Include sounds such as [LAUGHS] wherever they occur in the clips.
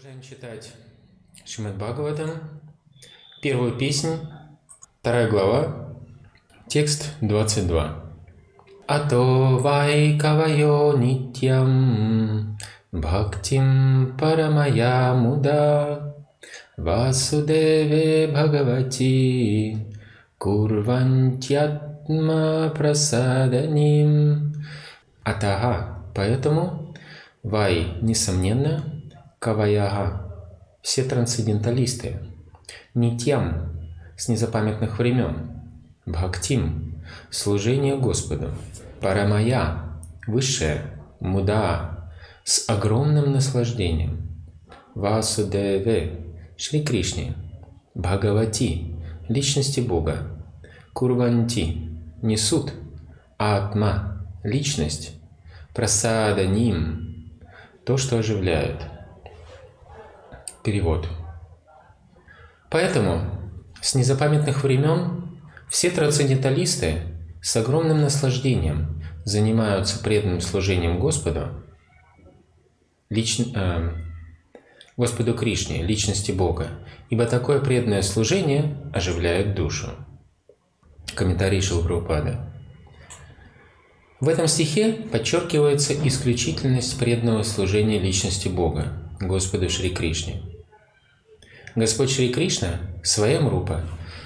Продолжаем читать Шримад Бхагаватам, первую песнь, вторая глава, текст 22. Ато вай кавайо нитям бхактим парамая муда васудеве бхагавати курвантьятма прасаданим. Атага, поэтому вай, несомненно, Каваяга, все трансценденталисты, не тем с незапамятных времен, Бхактим, служение Господу, Парамая, высшее, Муда, с огромным наслаждением, Васудеве, Шри Кришне, Бхагавати, личности Бога, Курванти, несут, Атма, личность, Прасада Ним, то, что оживляет – Перевод. Поэтому с незапамятных времен все трансценденталисты с огромным наслаждением занимаются преданным служением Господу, лич, э, Господу Кришне, личности Бога, ибо такое преданное служение оживляет душу. Комментарий Шилпрапада. В этом стихе подчеркивается исключительность преданного служения личности Бога, Господу Шри Кришне – Господь Шри Кришна – своя рупа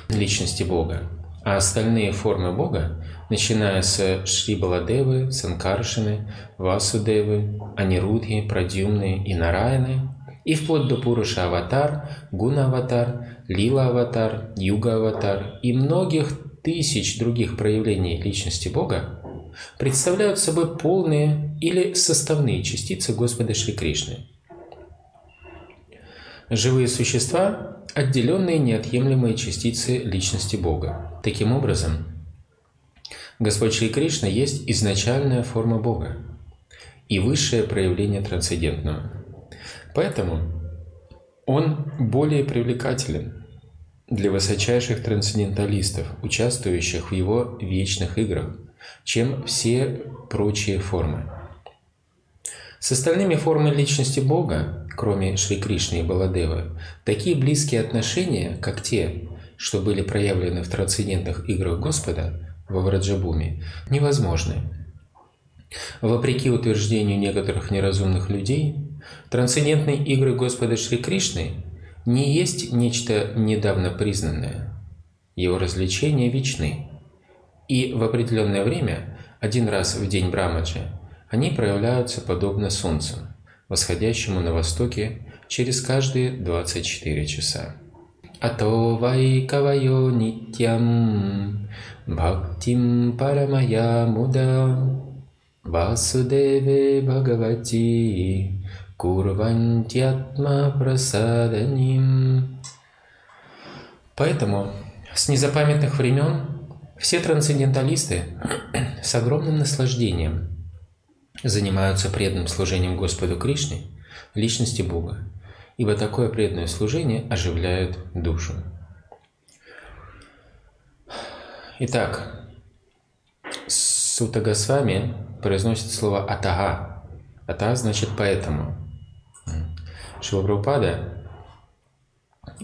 личности Бога, а остальные формы Бога, начиная с Шри Баладевы, Санкаршины, Васудевы, Анирудхи, Прадюмны и Нараяны, и вплоть до Пуруша Аватар, Гуна Аватар, Лила Аватар, Юга Аватар и многих тысяч других проявлений личности Бога, представляют собой полные или составные частицы Господа Шри Кришны – Живые существа – отделенные неотъемлемые частицы личности Бога. Таким образом, Господь Шри Кришна есть изначальная форма Бога и высшее проявление трансцендентного. Поэтому Он более привлекателен для высочайших трансценденталистов, участвующих в Его вечных играх, чем все прочие формы. С остальными формами личности Бога кроме Шри Кришны и Баладевы, такие близкие отношения, как те, что были проявлены в трансцендентных играх Господа во Враджабуме, невозможны. Вопреки утверждению некоторых неразумных людей, трансцендентные игры Господа Шри Кришны не есть нечто недавно признанное. Его развлечения вечны. И в определенное время, один раз в день Брамаджи, они проявляются подобно Солнцу – восходящему на востоке через каждые 24 часа. Ато вай кавайо нитям бхактим парамая муда васудеве бхагавати курвантьятма прасаданим. Поэтому с незапамятных времен все трансценденталисты [CLEARS THROAT] с огромным наслаждением – занимаются преданным служением Господу Кришне, личности Бога, ибо такое преданное служение оживляет душу. Итак, Сута Госвами произносит слово «атага». «Атага» значит «поэтому». Шилапрапада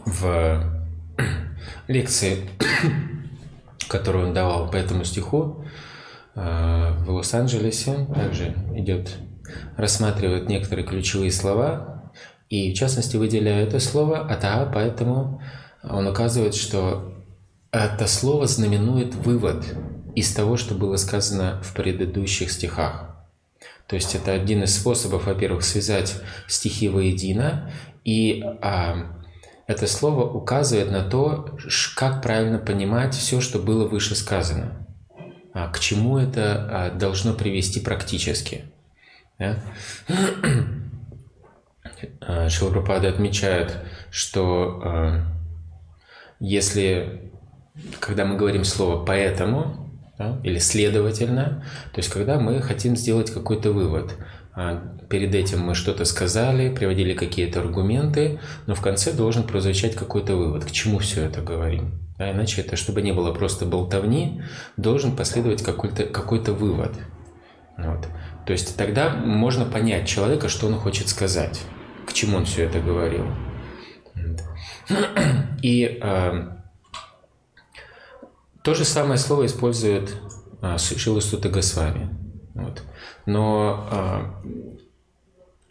в [COUGHS] лекции, [COUGHS] которую он давал по этому стиху, в Лос-Анджелесе также идет, рассматривает некоторые ключевые слова и в частности выделяет это слово «ата», поэтому он указывает, что это слово знаменует вывод из того, что было сказано в предыдущих стихах. То есть это один из способов, во-первых, связать стихи воедино, и а, это слово указывает на то, как правильно понимать все, что было выше сказано. А к чему это а, должно привести практически. Да? [CLEARS THROAT] А, Шилпрапада отмечает, что если, когда мы говорим слово «поэтому», да, или «следовательно», то есть когда мы хотим сделать какой-то вывод, перед этим мы что-то сказали, приводили какие-то аргументы, но в конце должен прозвучать какой-то вывод, к чему все это говорим. А иначе это, чтобы не было просто болтовни, должен последовать какой-то какой вывод. Вот. То есть тогда можно понять человека, что он хочет сказать, к чему он все это говорил. [CLEARS THROAT] И э, то же самое слово использует э, Шила Сута Госвами. Вот. Но э,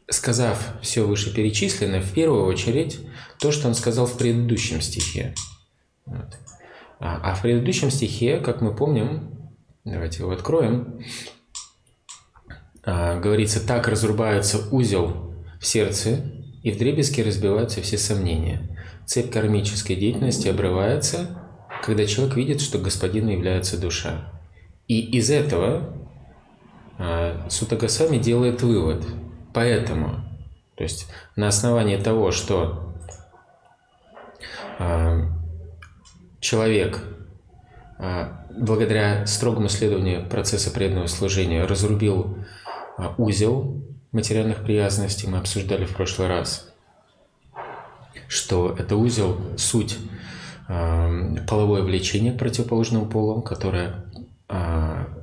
сказав все вышеперечисленное, в первую очередь то, что он сказал в предыдущем стихе. Вот. А, а в предыдущем стихе, как мы помним, давайте его откроем, а, говорится, так разрубается узел в сердце, и в дребезге разбиваются все сомнения. Цепь кармической деятельности обрывается, когда человек видит, что господином является душа. И из этого а, Сутагасами делает вывод. Поэтому, то есть на основании того, что а, человек благодаря строгому следованию процесса преданного служения разрубил а, узел материальных привязанностей мы обсуждали в прошлый раз, что это узел – суть а, половое влечение к противоположному полу, которое а,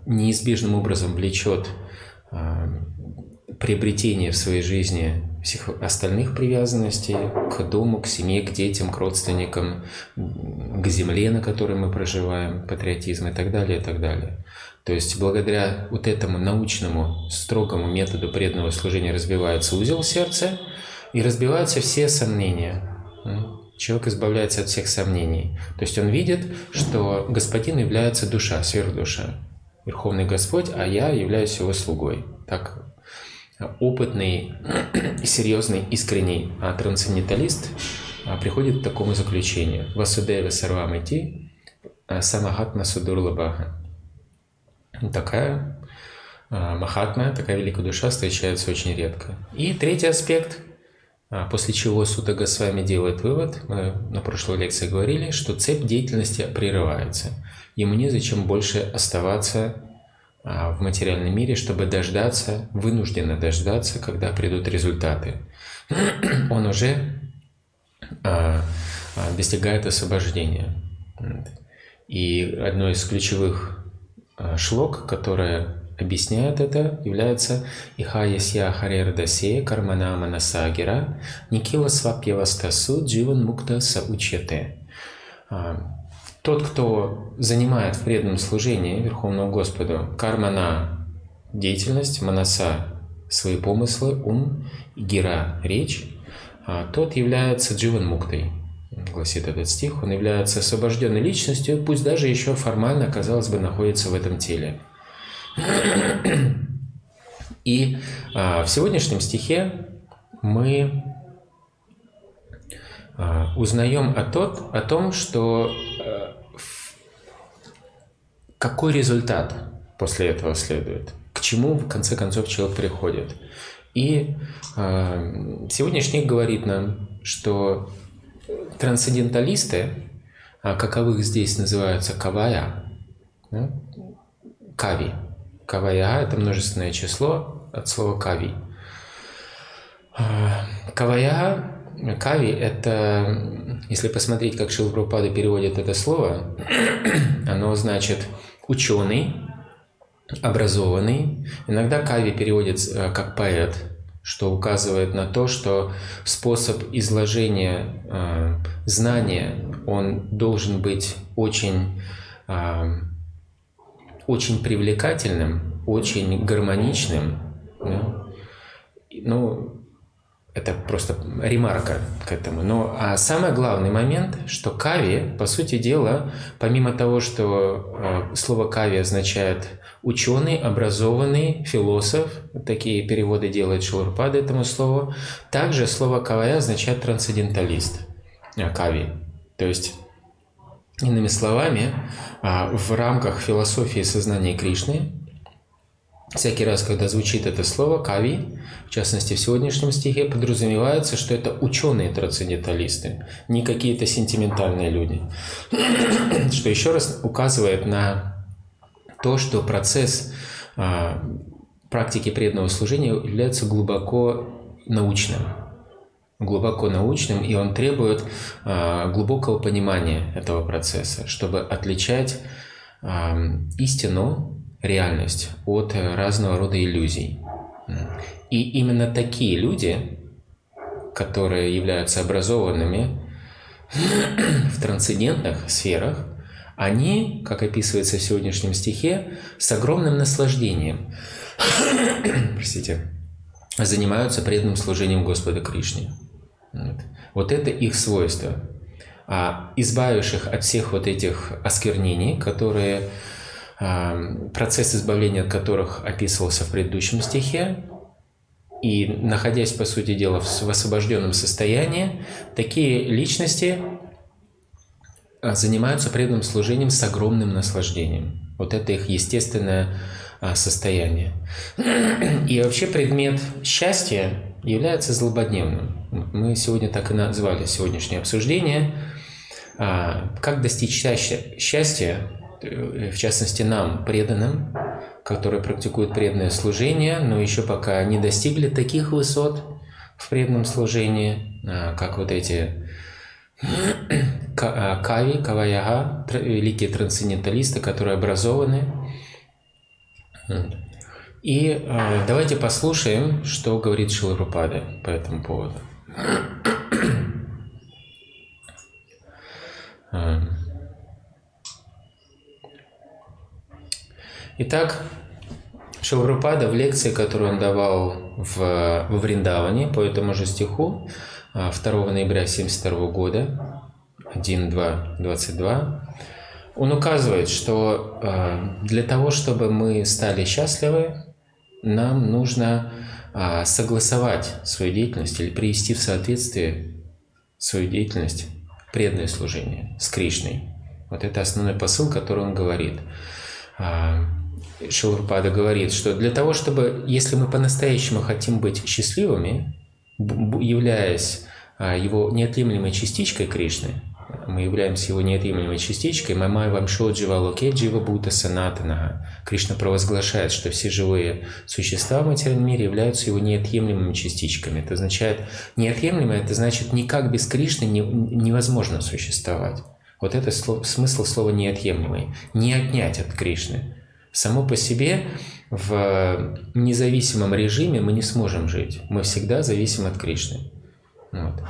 неизбежным образом влечет приобретение в своей жизни всех остальных привязанностей к дому, к семье, к детям, к родственникам, к земле, на которой мы проживаем, патриотизм и так далее, и так далее. То есть благодаря вот этому научному, строгому методу преданного служения разбивается узел сердца и разбиваются все сомнения. Человек избавляется от всех сомнений. То есть он видит, что Господин является душа, сверхдуша. Верховный Господь, а я являюсь его слугой. Так опытный, [CLEARS THROAT] серьезный, искренний а трансценденталист а, приходит к такому заключению. Васудева Сарвамити Самахатма Судурлабаха. Такая а, махатма, такая великая душа встречается очень редко. И третий аспект, а, после чего Сутага с вами делает вывод, мы на прошлой лекции говорили, что цепь деятельности прерывается. Ему незачем больше оставаться а, в материальном мире, чтобы дождаться, вынужденно дождаться, когда придут результаты. [CLEARS THROAT] Он уже достигает освобождения. И одно из ключевых шлок, которая объясняет это, является Ихаясья Харердасе Кармана Манасагира Никила Свапьявастасу Дживан Мукта Саучете. А, тот, кто занимает в преданном служении Верховному Господу кармана – деятельность, манаса – свои помыслы, ум, гира – речь, а, тот является дживан муктой, гласит этот стих, он является освобожденной личностью, пусть даже еще формально, казалось бы, находится в этом теле. И а, в сегодняшнем стихе мы а, узнаем о, тот, о том, что а, какой результат после этого следует, к чему в конце концов человек приходит. И а, сегодняшний говорит нам, что трансценденталисты, а каковых здесь называются кавая, да? кави. Кавая – это множественное число от слова кави. А, кавая, кави – это, если посмотреть, как Шилпрупада переводит это слово, [CLEARS THROAT] оно значит ученый, образованный. Иногда кави переводится как поэт – что указывает на то, что способ изложения э, знания, он должен быть очень, э, очень привлекательным, очень гармоничным. Да? Ну, это просто ремарка к этому. Но а самый главный момент, что кави, по сути дела, помимо того, что э, слово кави означает ученый, образованный, философ, такие переводы делает Шилурпада этому слову. Также слово кавая означает трансценденталист, а, кави. То есть, иными словами, а, в рамках философии сознания Кришны, всякий раз, когда звучит это слово кави, в частности в сегодняшнем стихе, подразумевается, что это ученые трансценденталисты, не какие-то сентиментальные люди. [CLEARS THROAT] Что еще раз указывает на то, что процесс а, практики преданного служения является глубоко научным. Глубоко научным, и он требует а, глубокого понимания этого процесса, чтобы отличать а, истину, реальность от разного рода иллюзий. И именно такие люди, которые являются образованными [CLEARS THROAT] в трансцендентных сферах, они, как описывается в сегодняшнем стихе, с огромным наслаждением [CLEARS THROAT] простите, занимаются преданным служением Господа Кришне. Вот. вот это их свойство. А избавивших от всех вот этих осквернений, которые процесс избавления от которых описывался в предыдущем стихе, и находясь, по сути дела, в освобожденном состоянии, такие личности а, занимаются преданным служением с огромным наслаждением. Вот это их естественное а, состояние. [CLEARS THROAT] И вообще предмет счастья является злободневным. Мы сегодня так и назвали сегодняшнее обсуждение. А, как достичь счастья, э, в частности нам, преданным, которые практикуют преданное служение, но еще пока не достигли таких высот в преданном служении, а, как вот эти [CLEARS THROAT] а, Кави, Каваяга, великие трансценденталисты, которые образованы. И давайте послушаем, что говорит Шиларупада по этому поводу. Итак, Шилрупада в лекции, которую он давал в, во Вриндаване по этому же стиху 2 а, ноября 1972 года, 1.2.22, он указывает, что а, для того, чтобы мы стали счастливы, нам нужно согласовать свою деятельность или привести в соответствие свою деятельность, преданное служение с Кришной. Вот это основной посыл, который он говорит. Шилурпада говорит, что для того, чтобы, если мы по-настоящему хотим быть счастливыми, являясь а, его неотъемлемой частичкой Кришны, мы являемся его неотъемлемой частичкой, Мамай Вамшо Джива Локе Джива Бута Санатанага. Кришна провозглашает, что все живые существа в материальном мире являются его неотъемлемыми частичками. Это означает, неотъемлемое, это значит, никак без Кришны не, невозможно существовать. Вот это смысл слова неотъемлемый. Не отнять от Кришны. Само по себе в независимом режиме мы не сможем жить. Мы всегда зависим от Кришны. Вот.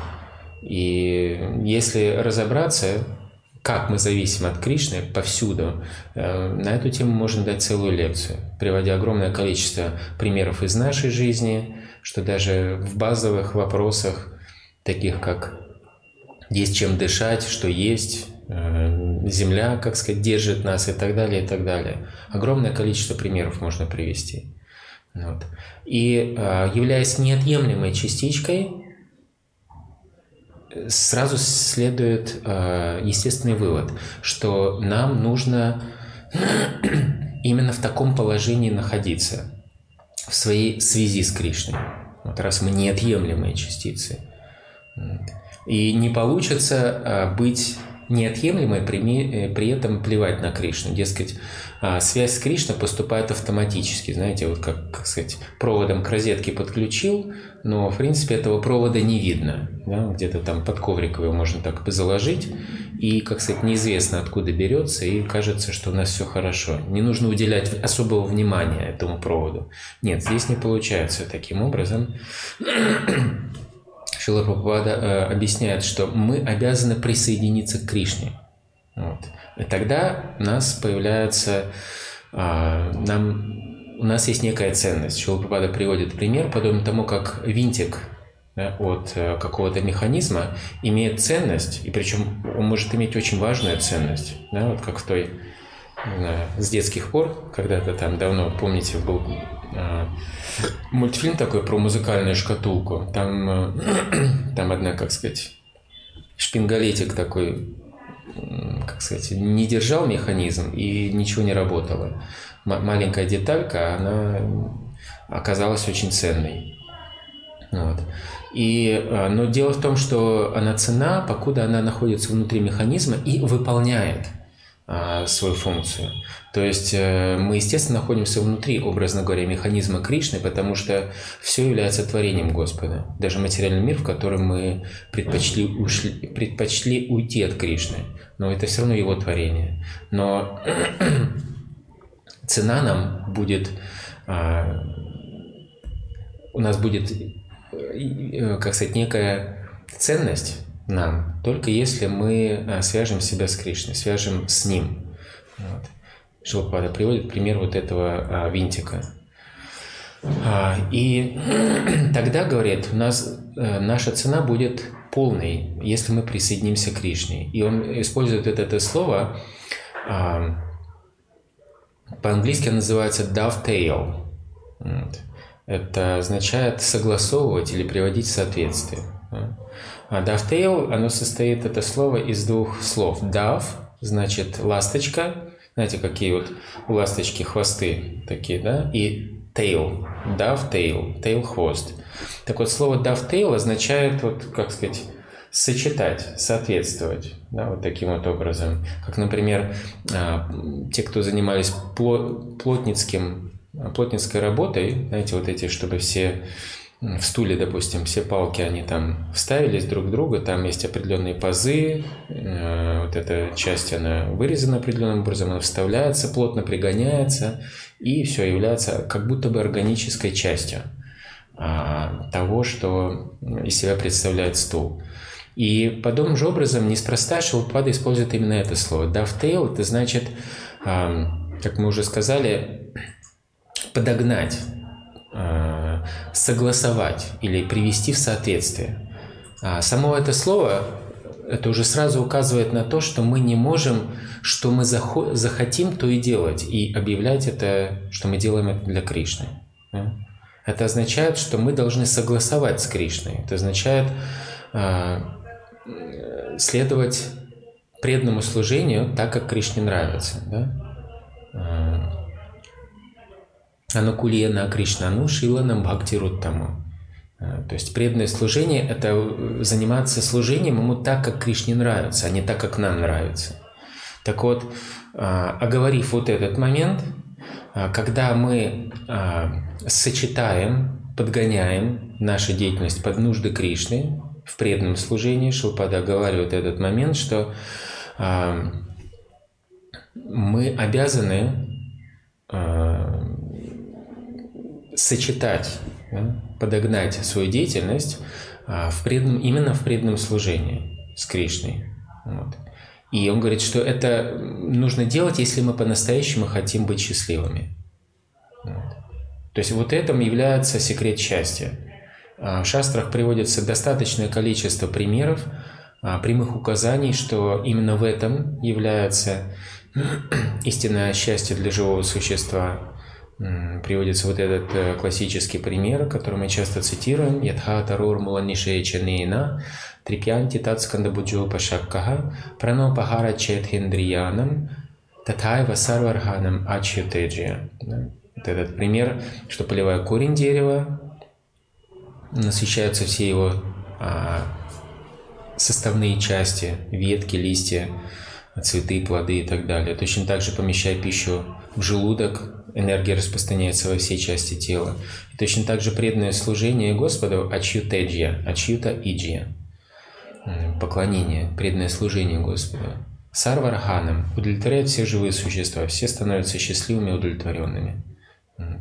И если разобраться, как мы зависим от Кришны повсюду, э, на эту тему можно дать целую лекцию, приводя огромное количество примеров из нашей жизни, что даже в базовых вопросах, таких как есть чем дышать, что есть, Э, земля, как сказать, держит нас и так далее, и так далее. Огромное количество примеров можно привести. Вот. И э, являясь неотъемлемой частичкой, сразу следует э, естественный вывод, что нам нужно [CLEARS THROAT] именно в таком положении находиться, в своей связи с Кришной. Вот раз мы неотъемлемые частицы. И не получится быть неотъемлемое, при, э, при этом плевать на Кришну. Дескать, а, связь с Кришной поступает автоматически. Знаете, вот как, как сказать, проводом к розетке подключил, но, в принципе, этого провода не видно. Да? Где-то там под коврик его можно так заложить, и, как сказать, неизвестно, откуда берется, и кажется, что у нас все хорошо. Не нужно уделять особого внимания этому проводу. Нет, здесь не получается таким образом. Шила Прабхупада э, объясняет, что мы обязаны присоединиться к Кришне. Вот. И тогда у нас появляется, э, нам, у нас есть некая ценность. Шила Прабхупада приводит пример, подобно тому, как винтик да, от э, какого-то механизма имеет ценность, и причем он может иметь очень важную ценность, да, вот как в той знаю, с детских пор, когда-то там давно, помните, был мультфильм такой про музыкальную шкатулку. Там, э, [CLEARS THROAT] там одна, как сказать, шпингалетик такой, как сказать, не держал механизм и ничего не работало. М- маленькая деталька, она оказалась очень ценной. Вот. И, э, но дело в том, что она цена, покуда она находится внутри механизма и выполняет а, свою функцию. То есть э, мы, естественно, находимся внутри, образно говоря, механизма Кришны, потому что все является творением Господа. Даже материальный мир, в котором мы предпочли, ушли, предпочли уйти от Кришны. Но это все равно его творение. Но [CLEARS THROAT] цена нам будет... А, у нас будет э, как сказать, некая ценность нам, только если мы а, свяжем себя с Кришной, свяжем с Ним. Вот. Шилпада приводит пример вот этого а, винтика. А, и [CLEARS THROAT] тогда, говорит, у нас э, наша цена будет полной, если мы присоединимся к Кришне. И он использует это, это слово, а, по-английски называется dovetail. Это означает согласовывать или приводить в соответствие. А dovetail, оно состоит, это слово, из двух слов. Dove значит ласточка, знаете, какие вот у ласточки хвосты такие, да, и tail, dovetail, tail хвост. Так вот, слово dovetail означает, вот, как сказать, сочетать, соответствовать, да, вот таким вот образом. Как, например, а, те, кто занимались плотницким, плотницкой работой, знаете, вот эти, чтобы все в стуле, допустим, все палки, они там вставились друг к другу, там есть определенные пазы, э, вот эта часть, она вырезана определенным образом, она вставляется, плотно пригоняется, и все является как будто бы органической частью а, того, что из себя представляет стул. И подобным же образом неспроста Шилпада использует именно это слово. Dovetail – это значит, как мы уже сказали, подогнать Э, согласовать или привести в соответствие. А само это слово, это уже сразу указывает на то, что мы не можем, что мы захотим, то и делать, и объявлять это, что мы делаем это для Кришны. Это означает, что мы должны согласовать с Кришной. Это означает э, следовать преданному служению так, как Кришне нравится. Да? Анукулена Кришнану Шиланам Бхакти Руттаму. Э, то есть преданное служение – это заниматься служением ему так, как Кришне нравится, а не так, как нам нравится. Так вот, э, оговорив вот этот момент, когда мы сочетаем, подгоняем нашу деятельность под нужды Кришны в преданном служении, Шилпада оговаривает этот момент, что мы обязаны сочетать, да, подогнать свою деятельность а, в преданном, именно в преданном служении с Кришной. Вот. И он говорит, что это нужно делать, если мы по-настоящему хотим быть счастливыми. Вот. То есть вот этом является секрет счастья. А, в шастрах приводится достаточное количество примеров, а, прямых указаний, что именно в этом является [CLEARS THROAT] истинное счастье для живого существа приводится вот этот э, классический пример, который мы часто цитируем. Ядха тарур муланишея чанейна трипьянти тацкандабуджо пашаккаха прано пахара четхиндриянам татайва сарварханам ачютеджия. Вот этот пример, что поливая корень дерева, насыщаются все его а, составные части, ветки, листья, цветы, плоды и так далее. Точно так же помещая пищу в желудок, энергия распространяется во все части тела. И точно так же преданное служение Господу ачьютеджья, ачьюта иджья, поклонение, преданное служение Господу. Сарварханам удовлетворяет все живые существа, все становятся счастливыми и удовлетворенными.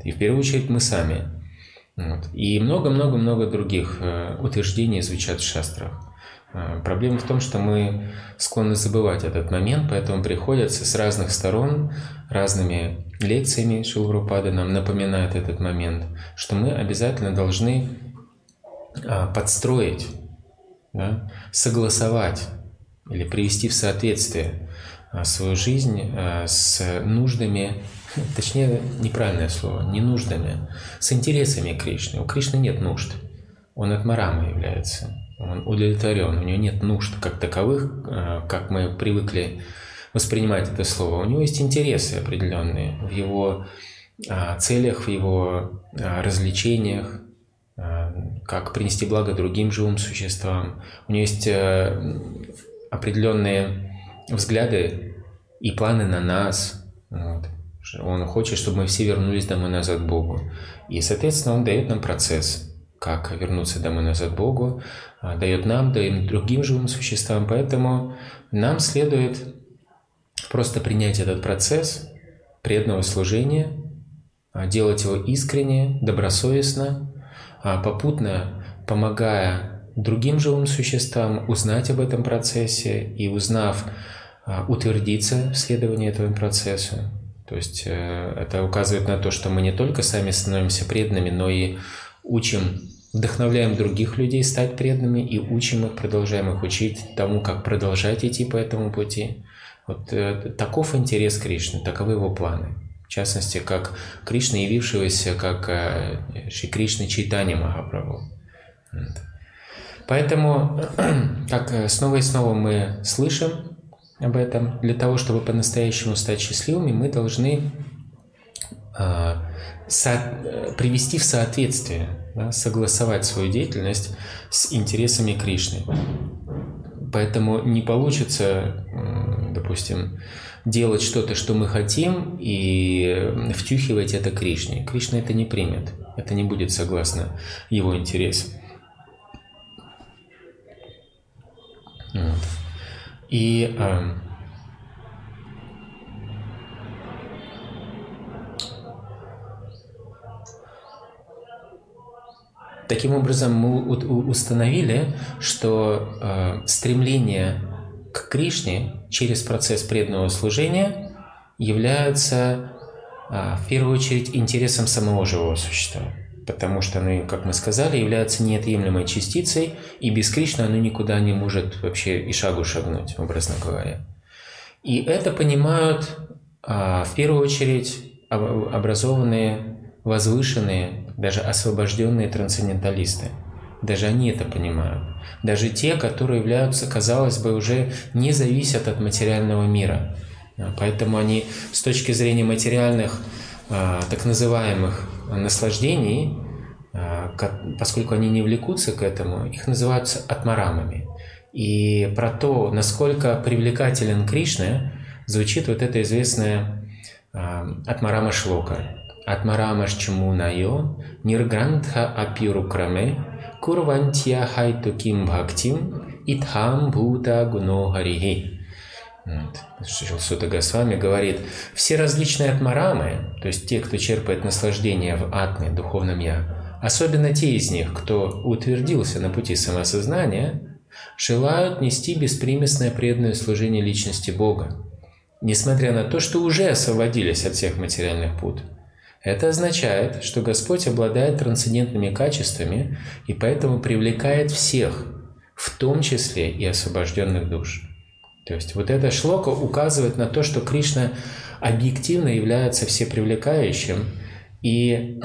И в первую очередь мы сами. И много-много-много других э, утверждений звучат в шастрах. Э, проблема в том, что мы склонны забывать этот момент, поэтому приходится с разных сторон, разными лекциями Шилврупада нам напоминает этот момент, что мы обязательно должны а, подстроить, да, согласовать или привести в соответствие а, свою жизнь а, с нуждами, [LAUGHS] точнее, неправильное слово, не нуждами, с интересами Кришны. У Кришны нет нужд, он от Марама является. Он удовлетворен, у него нет нужд как таковых, как мы привыкли воспринимать это слово. У него есть интересы определенные в его а, целях, в его а, развлечениях, а, как принести благо другим живым существам. У него есть э, определенные взгляды и планы на нас. Вот. Он хочет, чтобы мы все вернулись домой назад к Богу. И, соответственно, он дает нам процесс как вернуться домой назад Богу, а, дает нам, дает другим живым существам. Поэтому нам следует просто принять этот процесс преданного служения, а, делать его искренне, добросовестно, а, попутно помогая другим живым существам узнать об этом процессе и узнав, а, утвердиться в следовании этому процессу. То есть э, это указывает на то, что мы не только сами становимся преданными, но и учим, вдохновляем других людей стать преданными и учим их, продолжаем их учить тому, как продолжать идти по этому пути. Вот э, таков интерес Кришны, таковы его планы. В частности, как Кришна, явившегося как э, Шри Кришна Чайтанья Махапрабху. Поэтому, [CLEARS THROAT] как э, снова и снова мы слышим об этом, для того, чтобы по-настоящему стать счастливыми, мы должны э, со, привести в соответствие, да, согласовать свою деятельность с интересами Кришны. Поэтому не получится, допустим, делать что-то, что мы хотим, и втюхивать это Кришне. Кришна это не примет. Это не будет согласно его интересам. Вот. И э, таким образом мы установили, что э, стремление к Кришне через процесс преданного служения является э, в первую очередь интересом самого живого существа потому что оно, как мы сказали, является неотъемлемой частицей, и без Кришны оно никуда не может вообще и шагу шагнуть, образно говоря. И это понимают а, в первую очередь образованные, возвышенные, даже освобожденные трансценденталисты. Даже они это понимают. Даже те, которые являются, казалось бы, уже не зависят от материального мира. Поэтому они с точки зрения материальных а, так называемых наслаждений, а, поскольку они не влекутся к этому, их называются атмарамами. И про то, насколько привлекателен Кришна, звучит вот это известное а, Атмарама Шлока. Атмарама Шчамунайо Ниргрантха Апирукраме Курвантья Хайтуким Бхактим Итхам Бхута Гуно Харихи. Сута Госвами говорит, все различные атмарамы, то есть те, кто черпает наслаждение в атме, духовном я, особенно те из них, кто утвердился на пути самосознания, желают нести беспримесное преданное служение личности Бога, несмотря на то, что уже освободились от всех материальных пут. Это означает, что Господь обладает трансцендентными качествами и поэтому привлекает всех, в том числе и освобожденных душ. То есть вот эта шлока указывает на то, что Кришна объективно является всепривлекающим и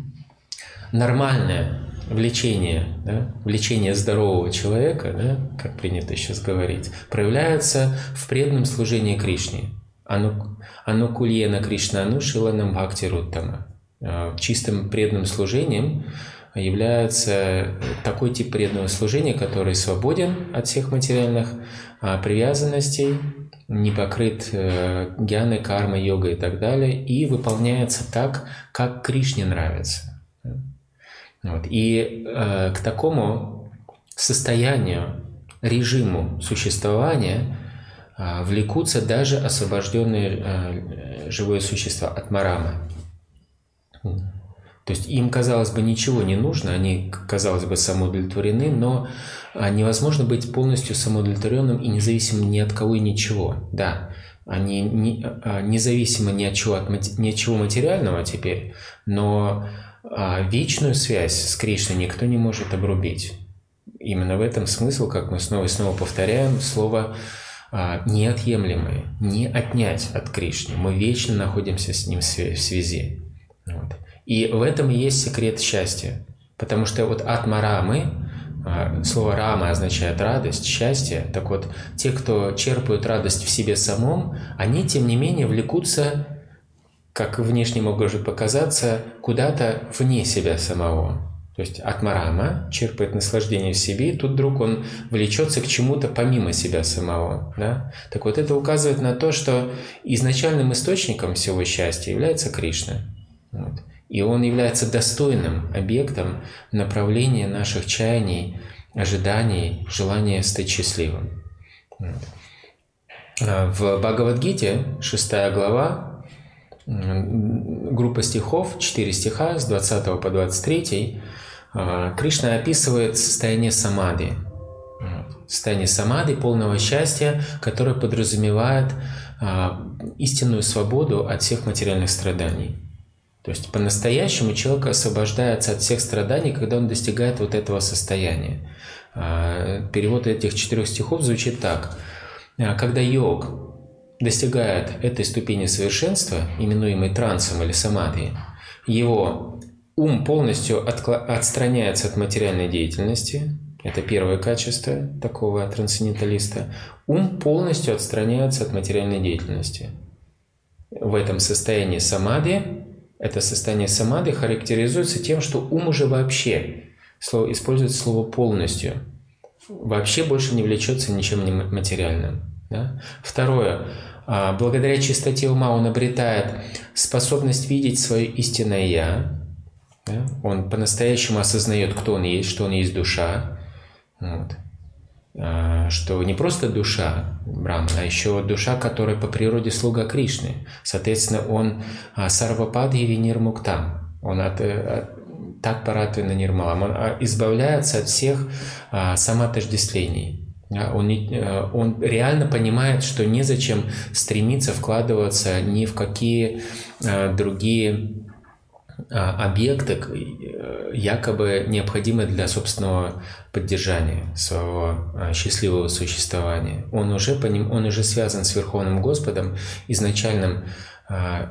[CLEARS THROAT] нормальное влечение, да, влечение здорового человека, да, как принято сейчас говорить, проявляется в преданном служении Кришне. Оно кульена Кришнану шиланам бхакти руттама. А, чистым преданным служением является такой тип преданного служения, который свободен от всех материальных а, привязанностей, не покрыт э, гьяной, кармой, йогой и так далее, и выполняется так, как Кришне нравится. Вот. И э, к такому состоянию, режиму существования влекутся даже освобожденные э, живые существа от марамы. То есть им, казалось бы, ничего не нужно, они, казалось бы, самоудовлетворены, но а, невозможно быть полностью самоудовлетворенным и независимым ни от кого и ничего. Да, они не, а, независимы ни от чего, от, ни от чего материального теперь, но а, вечную связь с Кришной никто не может обрубить. Именно в этом смысл, как мы снова и снова повторяем, слово неотъемлемое, не отнять от Кришны. Мы вечно находимся с ним в связи. Вот. И в этом и есть секрет счастья. Потому что вот атмарамы, а, слово рама означает радость, счастье. Так вот, те, кто черпают радость в себе самом, они, тем не менее, влекутся, как внешне может показаться, куда-то вне себя самого. То есть атмарама черпает наслаждение в себе, и тут вдруг он влечется к чему-то помимо себя самого. Да? Так вот, это указывает на то, что изначальным источником всего счастья является Кришна. Вот. И он является достойным объектом направления наших чаяний, ожиданий, желания стать счастливым. А в Бхагавадгите, 6 глава, группа стихов, 4 стиха с 20 по 23, А, Кришна описывает состояние самади. Состояние самади, полного счастья, которое подразумевает а, истинную свободу от всех материальных страданий. То есть по-настоящему человек освобождается от всех страданий, когда он достигает вот этого состояния. А, перевод этих четырех стихов звучит так. Когда йог достигает этой ступени совершенства, именуемой трансом или самадхи, его ум полностью отстраняется от материальной деятельности, это первое качество такого трансценденталиста. Ум полностью отстраняется от материальной деятельности. В этом состоянии самади, это состояние самади характеризуется тем, что ум уже вообще, слово, использует слово полностью, вообще больше не влечется ничем материальным. Да? Второе. А, благодаря чистоте ума он обретает способность видеть свое истинное «я». Да? Он по-настоящему осознает, кто он есть, что он есть душа. Вот. А, что не просто душа Брахмана, а еще душа, которая по природе слуга Кришны. Соответственно, он а, сарвападхи винир муктам. Он от, э, от так паратвина нирмалам. Он избавляется от всех самоотождествлений. Он, э, он реально понимает, что незачем стремиться вкладываться ни в какие э, другие а, объекты, э, якобы необходимые для собственного поддержания своего счастливого существования. Он уже, по ним, он уже связан с Верховным Господом, изначальным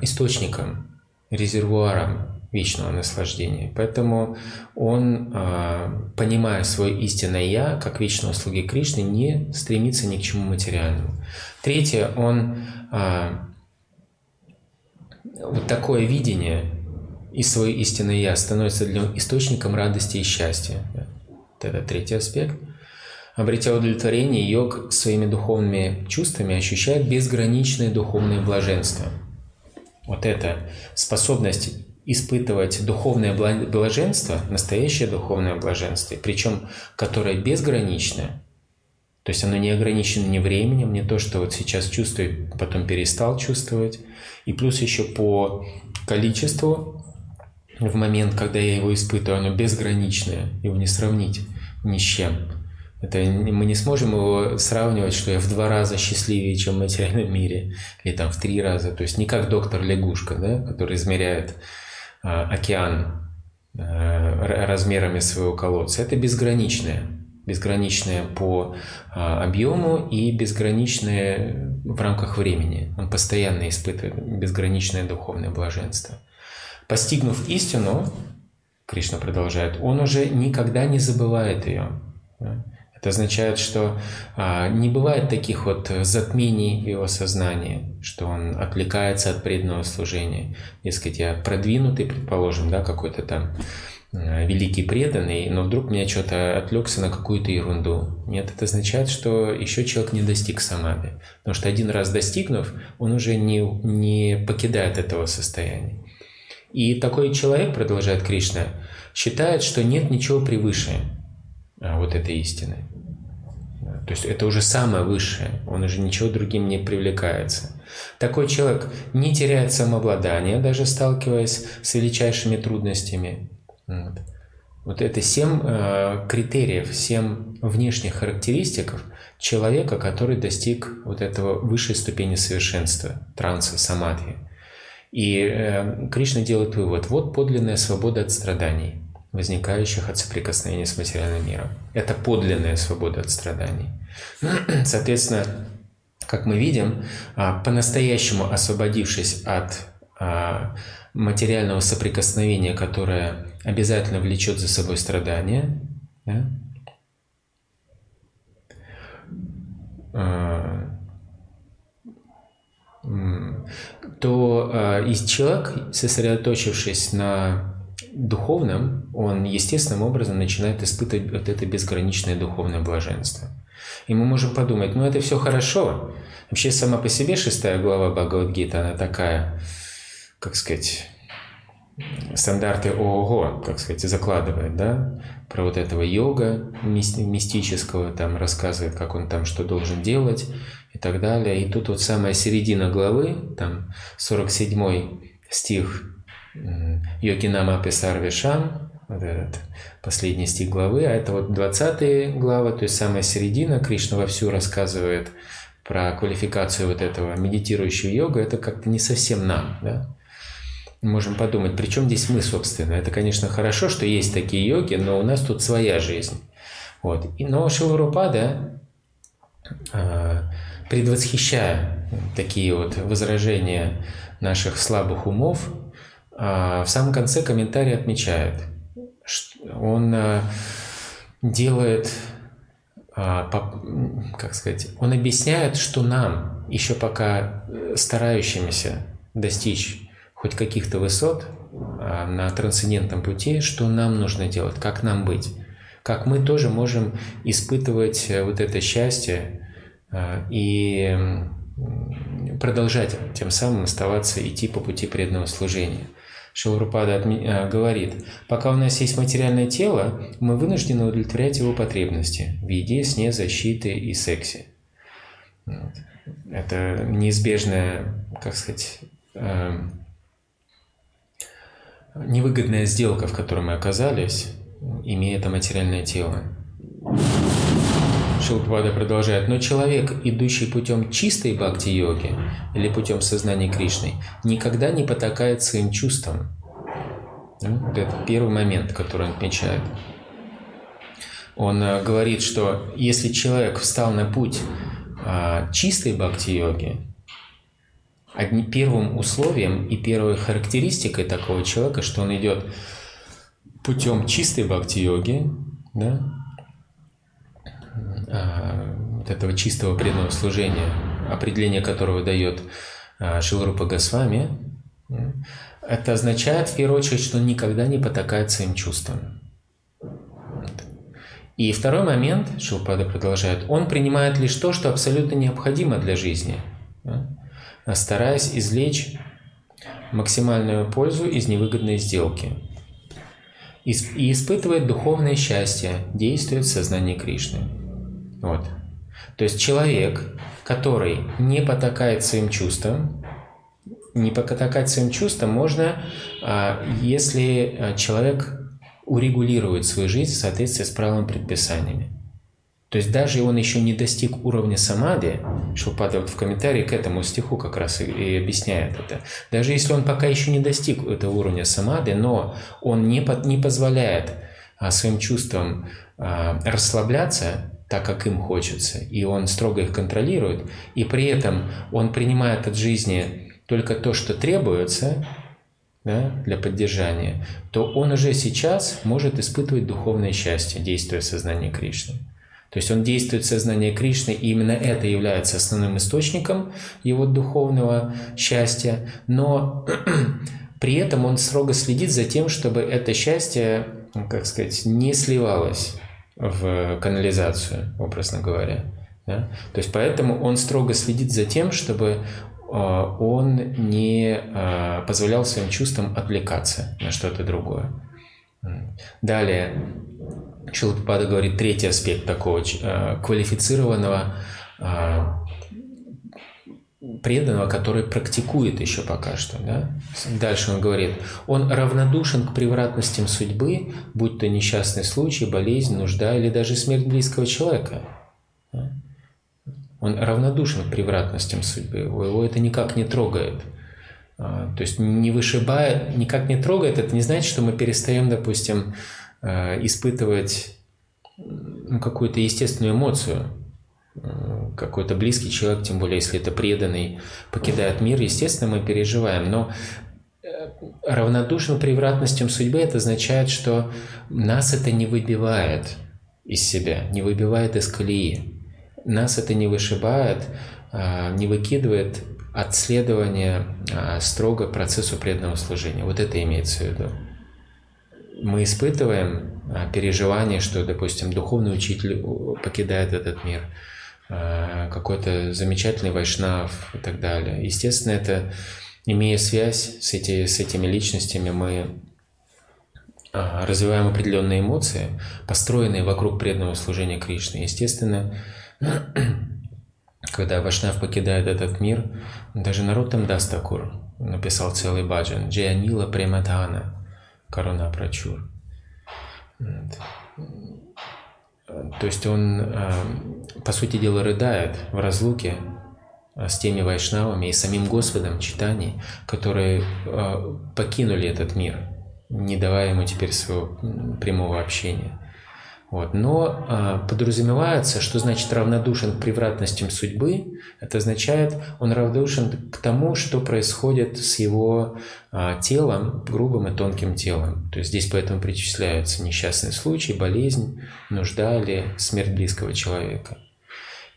источником, резервуаром вечного наслаждения. Поэтому он, а, понимая свое истинное «я», как вечного слуги Кришны, не стремится ни к чему материальному. Третье, он а, вот такое видение и свое истинное «я» становится для него источником радости и счастья. Это третий аспект. Обретя удовлетворение, йог своими духовными чувствами ощущает безграничное духовное блаженство. Вот эта способность испытывать духовное блаженство, настоящее духовное блаженство, причем которое безграничное, то есть оно не ограничено ни временем, не то, что вот сейчас чувствую, потом перестал чувствовать, и плюс еще по количеству в момент, когда я его испытываю, оно безграничное, его не сравнить ни с чем. Это мы не сможем его сравнивать, что я в два раза счастливее, чем в материальном мире, или там в три раза. То есть не как доктор лягушка, да, который измеряет а, океан э, размерами своего колодца. Это безграничное. Безграничное по а, объему и безграничное в рамках времени. Он постоянно испытывает безграничное духовное блаженство. Постигнув истину, Кришна продолжает, он уже никогда не забывает ее. Это означает, что а, не бывает таких вот затмений в его сознании, что он отвлекается от преданного служения. Дескать, я продвинутый, предположим, да, какой-то там а, великий преданный, но вдруг меня что-то отвлекся на какую-то ерунду. Нет, это означает, что еще человек не достиг самади. Потому что один раз достигнув, он уже не, не покидает этого состояния. И такой человек, продолжает Кришна, считает, что нет ничего превыше а, вот этой истины. То есть это уже самое высшее, он уже ничего другим не привлекается. Такой человек не теряет самообладание, даже сталкиваясь с величайшими трудностями. Вот, вот это семь э, критериев, семь внешних характеристик человека, который достиг вот этого высшей ступени совершенства, транса, самадхи. И э, Кришна делает вывод, вот подлинная свобода от страданий возникающих от соприкосновения с материальным миром. Это подлинная свобода от страданий. [CLEARS THROAT] Соответственно, как мы видим, а, по-настоящему освободившись от а, материального соприкосновения, которое обязательно влечет за собой страдания, да, то и человек, сосредоточившись на духовном, он естественным образом начинает испытывать вот это безграничное духовное блаженство. И мы можем подумать, ну это все хорошо. Вообще сама по себе шестая глава Бхагавадгита, она такая, как сказать, стандарты ООО, как сказать, закладывает, да, про вот этого йога мистического, там рассказывает, как он там что должен делать и так далее. И тут вот самая середина главы, там 47 стих Йогинама Писар Вишам, вот этот последний стих главы, а это вот 20 глава, то есть самая середина, Кришна вовсю рассказывает про квалификацию вот этого медитирующего йога, это как-то не совсем нам, да? Можем подумать, при чем здесь мы, собственно? Это, конечно, хорошо, что есть такие йоги, но у нас тут своя жизнь. Вот. И, но Шиларупада, а, предвосхищая такие вот возражения наших слабых умов, а, в самом конце комментарий отмечает, что он а, делает а, как сказать, он объясняет, что нам, еще пока э, старающимися достичь хоть каких-то высот на трансцендентном пути, что нам нужно делать, как нам быть, как мы тоже можем испытывать э, вот это счастье и продолжать тем самым оставаться, идти по пути преданного служения. Шилрупада э, говорит, пока у нас есть материальное тело, мы вынуждены удовлетворять его потребности в еде, сне, защите и сексе. Это неизбежная, как сказать, эм, невыгодная сделка, в которой мы оказались, имея это материальное тело. Шилпада продолжает, но человек, идущий путем чистой бхакти-йоги или путем сознания Кришны, никогда не потакает своим чувствам. Ну, это первый момент, который он отмечает. Он э, говорит, что если человек встал на путь а, чистой бхакти-йоги, одним первым условием и первой характеристикой такого человека, что он идет путем чистой бхакти-йоги, да, вот этого чистого преданного служения, определение которого дает а, Шилрупа Госвами, это означает, в первую очередь, что он никогда не потакает своим чувствам. И второй момент, Шилпада продолжает, он принимает лишь то, что абсолютно необходимо для жизни, стараясь извлечь максимальную пользу из невыгодной сделки. И испытывает духовное счастье, действует в сознании Кришны. Вот. То есть человек, который не потакает своим чувствам, не потакать своим чувствам можно, а, если а, человек урегулирует свою жизнь в соответствии с правилами предписаниями. То есть даже он еще не достиг уровня самади, Шилпада вот в комментарии к этому стиху как раз и, и объясняет это. Даже если он пока еще не достиг этого уровня самади, но он не, под, не позволяет а, своим чувствам а, расслабляться, так, как им хочется, и он строго их контролирует, и при этом он принимает от жизни только то, что требуется да, для поддержания, то он уже сейчас может испытывать духовное счастье, действуя в сознании Кришны. То есть он действует в сознании Кришны, и именно это является основным источником его духовного счастья, но [CLEARS THROAT] при этом он строго следит за тем, чтобы это счастье, как сказать, не сливалось в канализацию, образно говоря. Да? То есть поэтому он строго следит за тем, чтобы а, он не а, позволял своим чувствам отвлекаться на что-то другое. Далее, Шилапада говорит третий аспект такого а, квалифицированного преданного, который практикует еще пока что. Да? Дальше он говорит, он равнодушен к превратностям судьбы, будь то несчастный случай, болезнь, нужда или даже смерть близкого человека. Он равнодушен к превратностям судьбы, его это никак не трогает. А, то есть не вышибает, никак не трогает, это не значит, что мы перестаем, допустим, а, испытывать ну, какую-то естественную эмоцию. А, какой-то близкий человек, тем более если это преданный, покидает мир, естественно, мы переживаем. Но э, равнодушен к превратностям судьбы, это означает, что нас это не выбивает из себя, не выбивает из колеи нас это не вышибает, а, не выкидывает от следования а, строго процессу преданного служения. Вот это имеется в виду. Мы испытываем а, переживание, что, допустим, духовный учитель покидает этот мир, какой-то замечательный вайшнав и так далее. Естественно, это, имея связь с, эти, с этими личностями, мы развиваем определенные эмоции, построенные вокруг преданного служения Кришны. Естественно, [CLEARS THROAT] когда Вашнав покидает этот мир, даже народ там Дастакур написал целый баджан «Джианила Премадхана Каруна Прачур». То есть он, э, по сути дела, рыдает в разлуке э, с теми вайшнавами и самим Господом читаний, которые э, покинули этот мир, не давая ему теперь своего прямого общения. Вот. Но э, подразумевается, что значит равнодушен к превратностям судьбы. Это означает, он равнодушен к тому, что происходит с его э, телом, грубым и тонким телом. То есть здесь поэтому причисляются несчастный случай, болезнь, нужда или смерть близкого человека.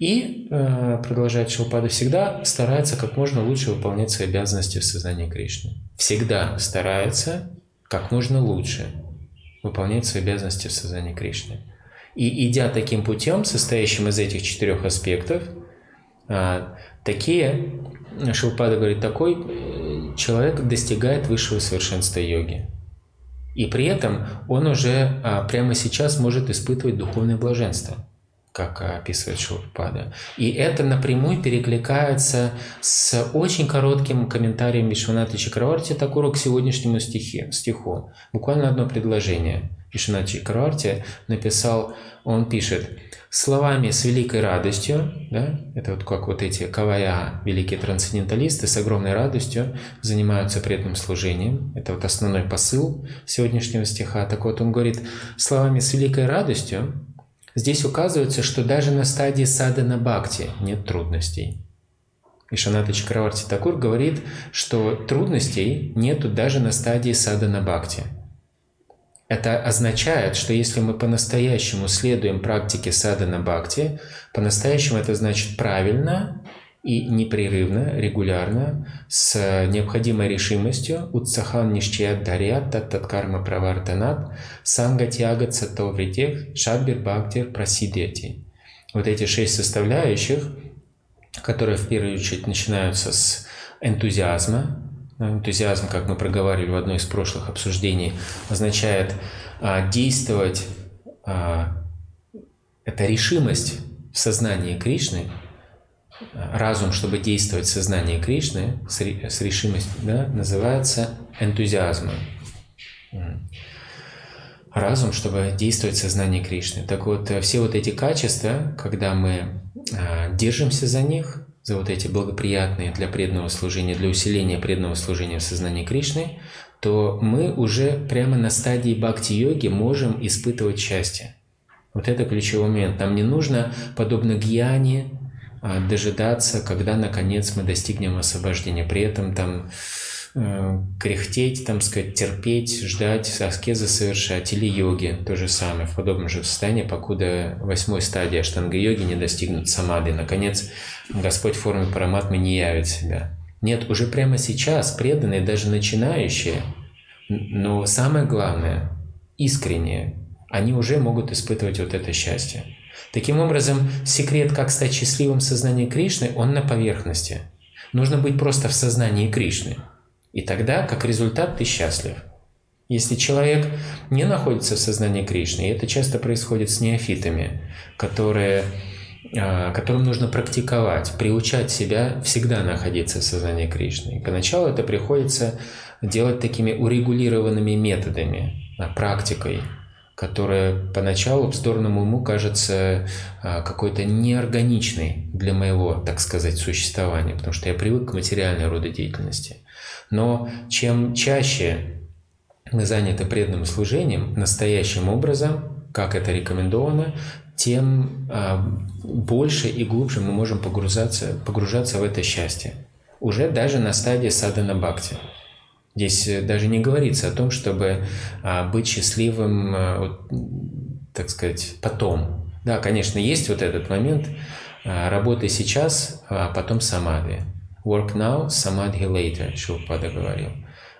И, э, продолжает Шилпада, всегда старается как можно лучше выполнять свои обязанности в сознании Кришны. Всегда старается как можно лучше выполнять свои обязанности в сознании Кришны. И идя таким путем, состоящим из этих четырех аспектов, а, такие, Шилпада говорит, такой э, человек достигает высшего совершенства йоги. И при этом он уже а, прямо сейчас может испытывать духовное блаженство, как описывает Шилпада. И это напрямую перекликается с очень коротким комментарием Вишваната Чакраварти Такура к сегодняшнему стихи, стиху. Буквально одно предложение – Вишванат Чакраварти написал, он пишет, словами с великой радостью, да, это вот как вот эти кавая, великие трансценденталисты, с огромной радостью занимаются преданным служением. Это вот основной посыл сегодняшнего стиха. Так вот он говорит, словами с великой радостью здесь указывается, что даже на стадии садана бхакти нет трудностей. Вишаната Чакраварти Такур говорит, что трудностей нету даже на стадии садана бхакти – это означает, что если мы по-настоящему следуем практике садана бхакти, по-настоящему это значит правильно и непрерывно, регулярно, с необходимой решимостью утсахан нишчият дарят таттаткарма правартанат сангатьягат сатовритех шадбир бхактир прасидети. Вот эти шесть составляющих, которые в первую очередь начинаются с энтузиазма, Энтузиазм, как мы проговаривали в одной из прошлых обсуждений, означает а, действовать, а, это решимость в сознании Кришны, разум, чтобы действовать в сознании Кришны, с, с решимостью, да, называется энтузиазмом. Разум, чтобы действовать в сознании Кришны. Так вот, все вот эти качества, когда мы а, держимся за них, за вот эти благоприятные для преданного служения, для усиления преданного служения в сознании Кришны, то мы уже прямо на стадии бхакти-йоги можем испытывать счастье. Вот это ключевой момент. Нам не нужно, подобно гьяне, дожидаться, когда наконец мы достигнем освобождения. При этом там Э, кряхтеть, там сказать, терпеть, ждать, аскезы совершать, или йоги, то же самое, в подобном же состоянии, покуда восьмой стадии аштанга-йоги не достигнут самады. Наконец, Господь в форме параматмы не явит себя. Нет, уже прямо сейчас преданные, даже начинающие, но самое главное, искренние, они уже могут испытывать вот это счастье. Таким образом, секрет, как стать счастливым в сознании Кришны, он на поверхности. Нужно быть просто в сознании Кришны – и тогда, как результат, ты счастлив. Если человек не находится в сознании Кришны, и это часто происходит с неофитами, которые, а, которым нужно практиковать, приучать себя всегда находиться в сознании Кришны. И поначалу это приходится делать такими урегулированными методами, а, практикой, которая поначалу вздорному уму кажется а, какой-то неорганичной для моего, так сказать, существования, потому что я привык к материальной роду деятельности. Но чем чаще мы заняты преданным служением настоящим образом, как это рекомендовано, тем а, больше и глубже мы можем погружаться, погружаться в это счастье. Уже даже на стадии садана бхакти. Здесь даже не говорится о том, чтобы а, быть счастливым, а, так сказать, потом. Да, конечно, есть вот этот момент работы сейчас, а потом самады. Work now, samadhi later, Шилпада говорил.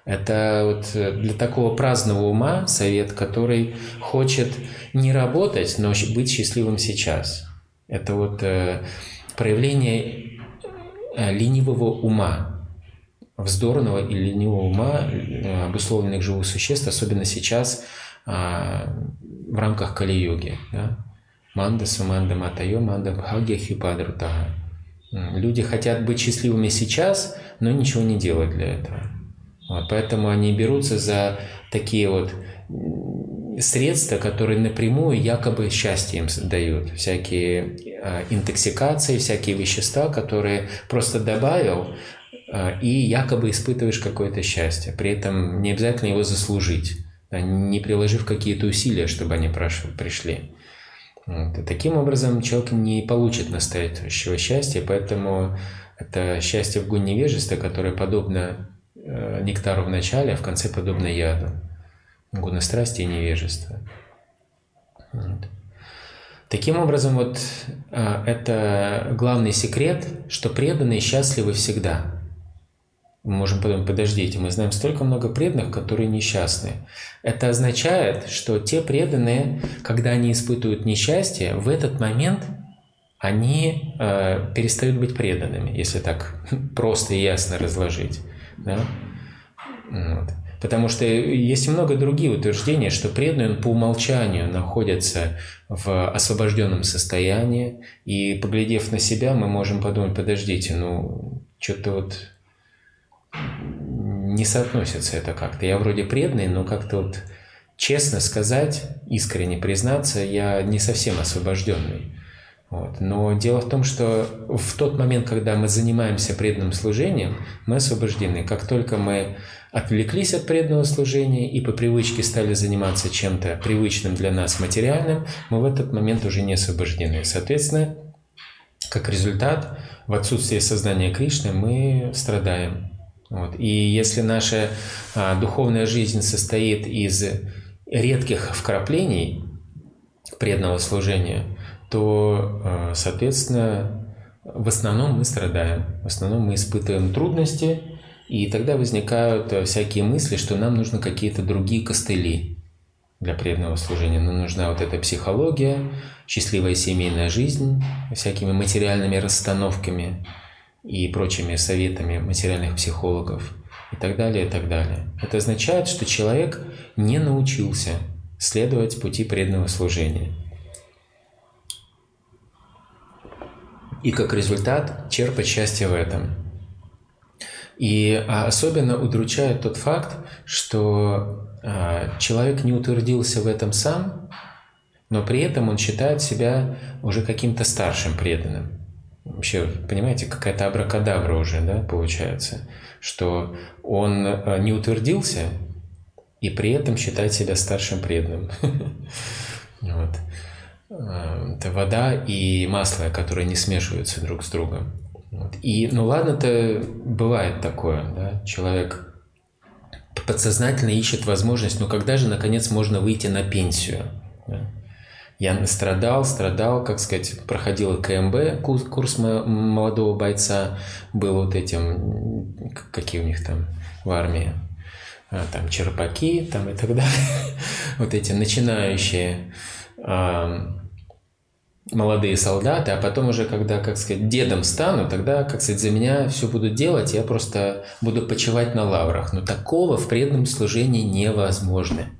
Это вот э, для такого праздного ума совет, который хочет не работать, но быть счастливым сейчас. Это вот э, проявление э, ленивого ума, вздорного и ленивого ума э, обусловленных живых существ, особенно сейчас э, в рамках Кали-йоги. Да? Манда суманда матайо манда бхагья хипадрутага. Люди хотят быть счастливыми сейчас, но ничего не делают для этого. Вот, поэтому они берутся за такие вот средства, которые напрямую якобы счастье им дают. Всякие э, интоксикации, всякие вещества, которые просто добавил, и якобы испытываешь какое-то счастье. При этом не обязательно его заслужить, не приложив какие-то усилия, чтобы они пришли. Вот. Таким образом человек не получит настоящего счастья, поэтому это счастье в гуне невежества, которое подобно э, нектару в начале, а в конце подобно яду. Гуна страсти и невежества. Вот. Таким образом, вот э, это главный секрет, что преданные счастливы всегда – мы можем подумать, подождите, мы знаем столько много преданных, которые несчастны. Это означает, что те преданные, когда они испытывают несчастье, в этот момент они э, перестают быть преданными, если так [LAUGHS] просто и ясно разложить. Да? Вот. Потому что есть много других утверждений, что преданный он по умолчанию находится в освобожденном состоянии, и поглядев на себя, мы можем подумать, подождите, ну что-то вот не соотносится это как-то. Я вроде преданный, но как-то вот честно сказать, искренне признаться, я не совсем освобожденный. Вот. Но дело в том, что в тот момент, когда мы занимаемся преданным служением, мы освобождены. Как только мы отвлеклись от преданного служения и по привычке стали заниматься чем-то привычным для нас материальным, мы в этот момент уже не освобождены. Соответственно, как результат, в отсутствие сознания Кришны мы страдаем. Вот. И если наша а, духовная жизнь состоит из редких вкраплений преданного служения, то, а, соответственно, в основном мы страдаем, в основном мы испытываем трудности, и тогда возникают всякие мысли, что нам нужны какие-то другие костыли для преданного служения. Нам нужна вот эта психология, счастливая семейная жизнь, всякими материальными расстановками, и прочими советами материальных психологов и так далее, и так далее. Это означает, что человек не научился следовать пути преданного служения. И как результат черпать счастье в этом. И а, особенно удручает тот факт, что а, человек не утвердился в этом сам, но при этом он считает себя уже каким-то старшим преданным вообще, понимаете, какая-то абракадабра уже, да, получается, что он э, не утвердился и при этом считает себя старшим преданным. [LAUGHS] Вот. Э, это вода и масло, которые не смешиваются друг с другом. Вот. И, ну ладно-то, бывает такое, да, человек подсознательно ищет возможность, ну когда же, наконец, можно выйти на пенсию? Да? Я страдал, страдал, как сказать, проходил КМБ, курс, молодого бойца, был вот этим, какие у них там в армии, а, там черпаки там и так далее, [LAUGHS] вот эти начинающие молодые солдаты, а потом уже, когда, как сказать, дедом стану, тогда, как сказать, за меня все будут делать, я просто буду почивать на лаврах. Но такого в преданном служении невозможно.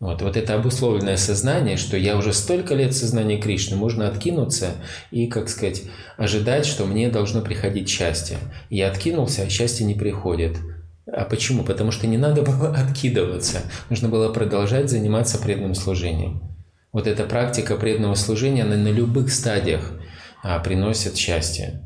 Вот, вот это обусловленное сознание, что я уже столько лет сознания Кришны, можно откинуться и, как сказать, ожидать, что мне должно приходить счастье. Я откинулся, а счастье не приходит. А почему? Потому что не надо [LAUGHS] было откидываться. Нужно было продолжать заниматься преданным служением. Вот эта практика преданного служения, она на любых стадиях а, приносит счастье.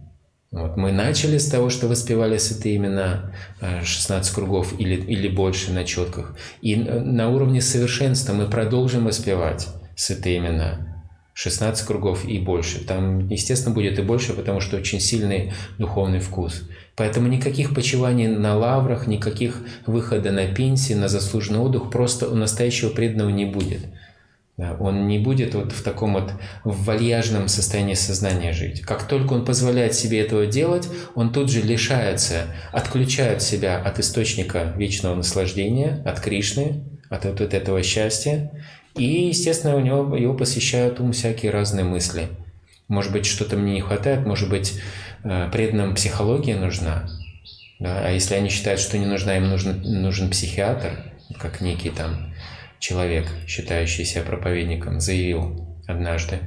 Вот. Мы начали с того, что воспевали святые имена 16 э, кругов или, или больше на четках. И на уровне совершенства мы продолжим воспевать святые имена. 16 кругов и больше. Там, естественно, будет и больше, потому что очень сильный духовный вкус. Поэтому никаких почиваний на лаврах, никаких выхода на пенсии, на заслуженный отдых просто у настоящего преданного не будет. Да, он не будет вот в таком вот вальяжном состоянии сознания жить. Как только он позволяет себе этого делать, он тут же лишается, отключает себя от источника вечного наслаждения, от Кришны, от вот этого счастья. И, естественно, у него его посещают ум всякие разные мысли. Может быть, что-то мне не хватает, может быть, э, преданным психология нужна. Да? А если они считают, что не нужна, им нужен, нужен психиатр, как некий там человек, считающий себя проповедником, заявил однажды.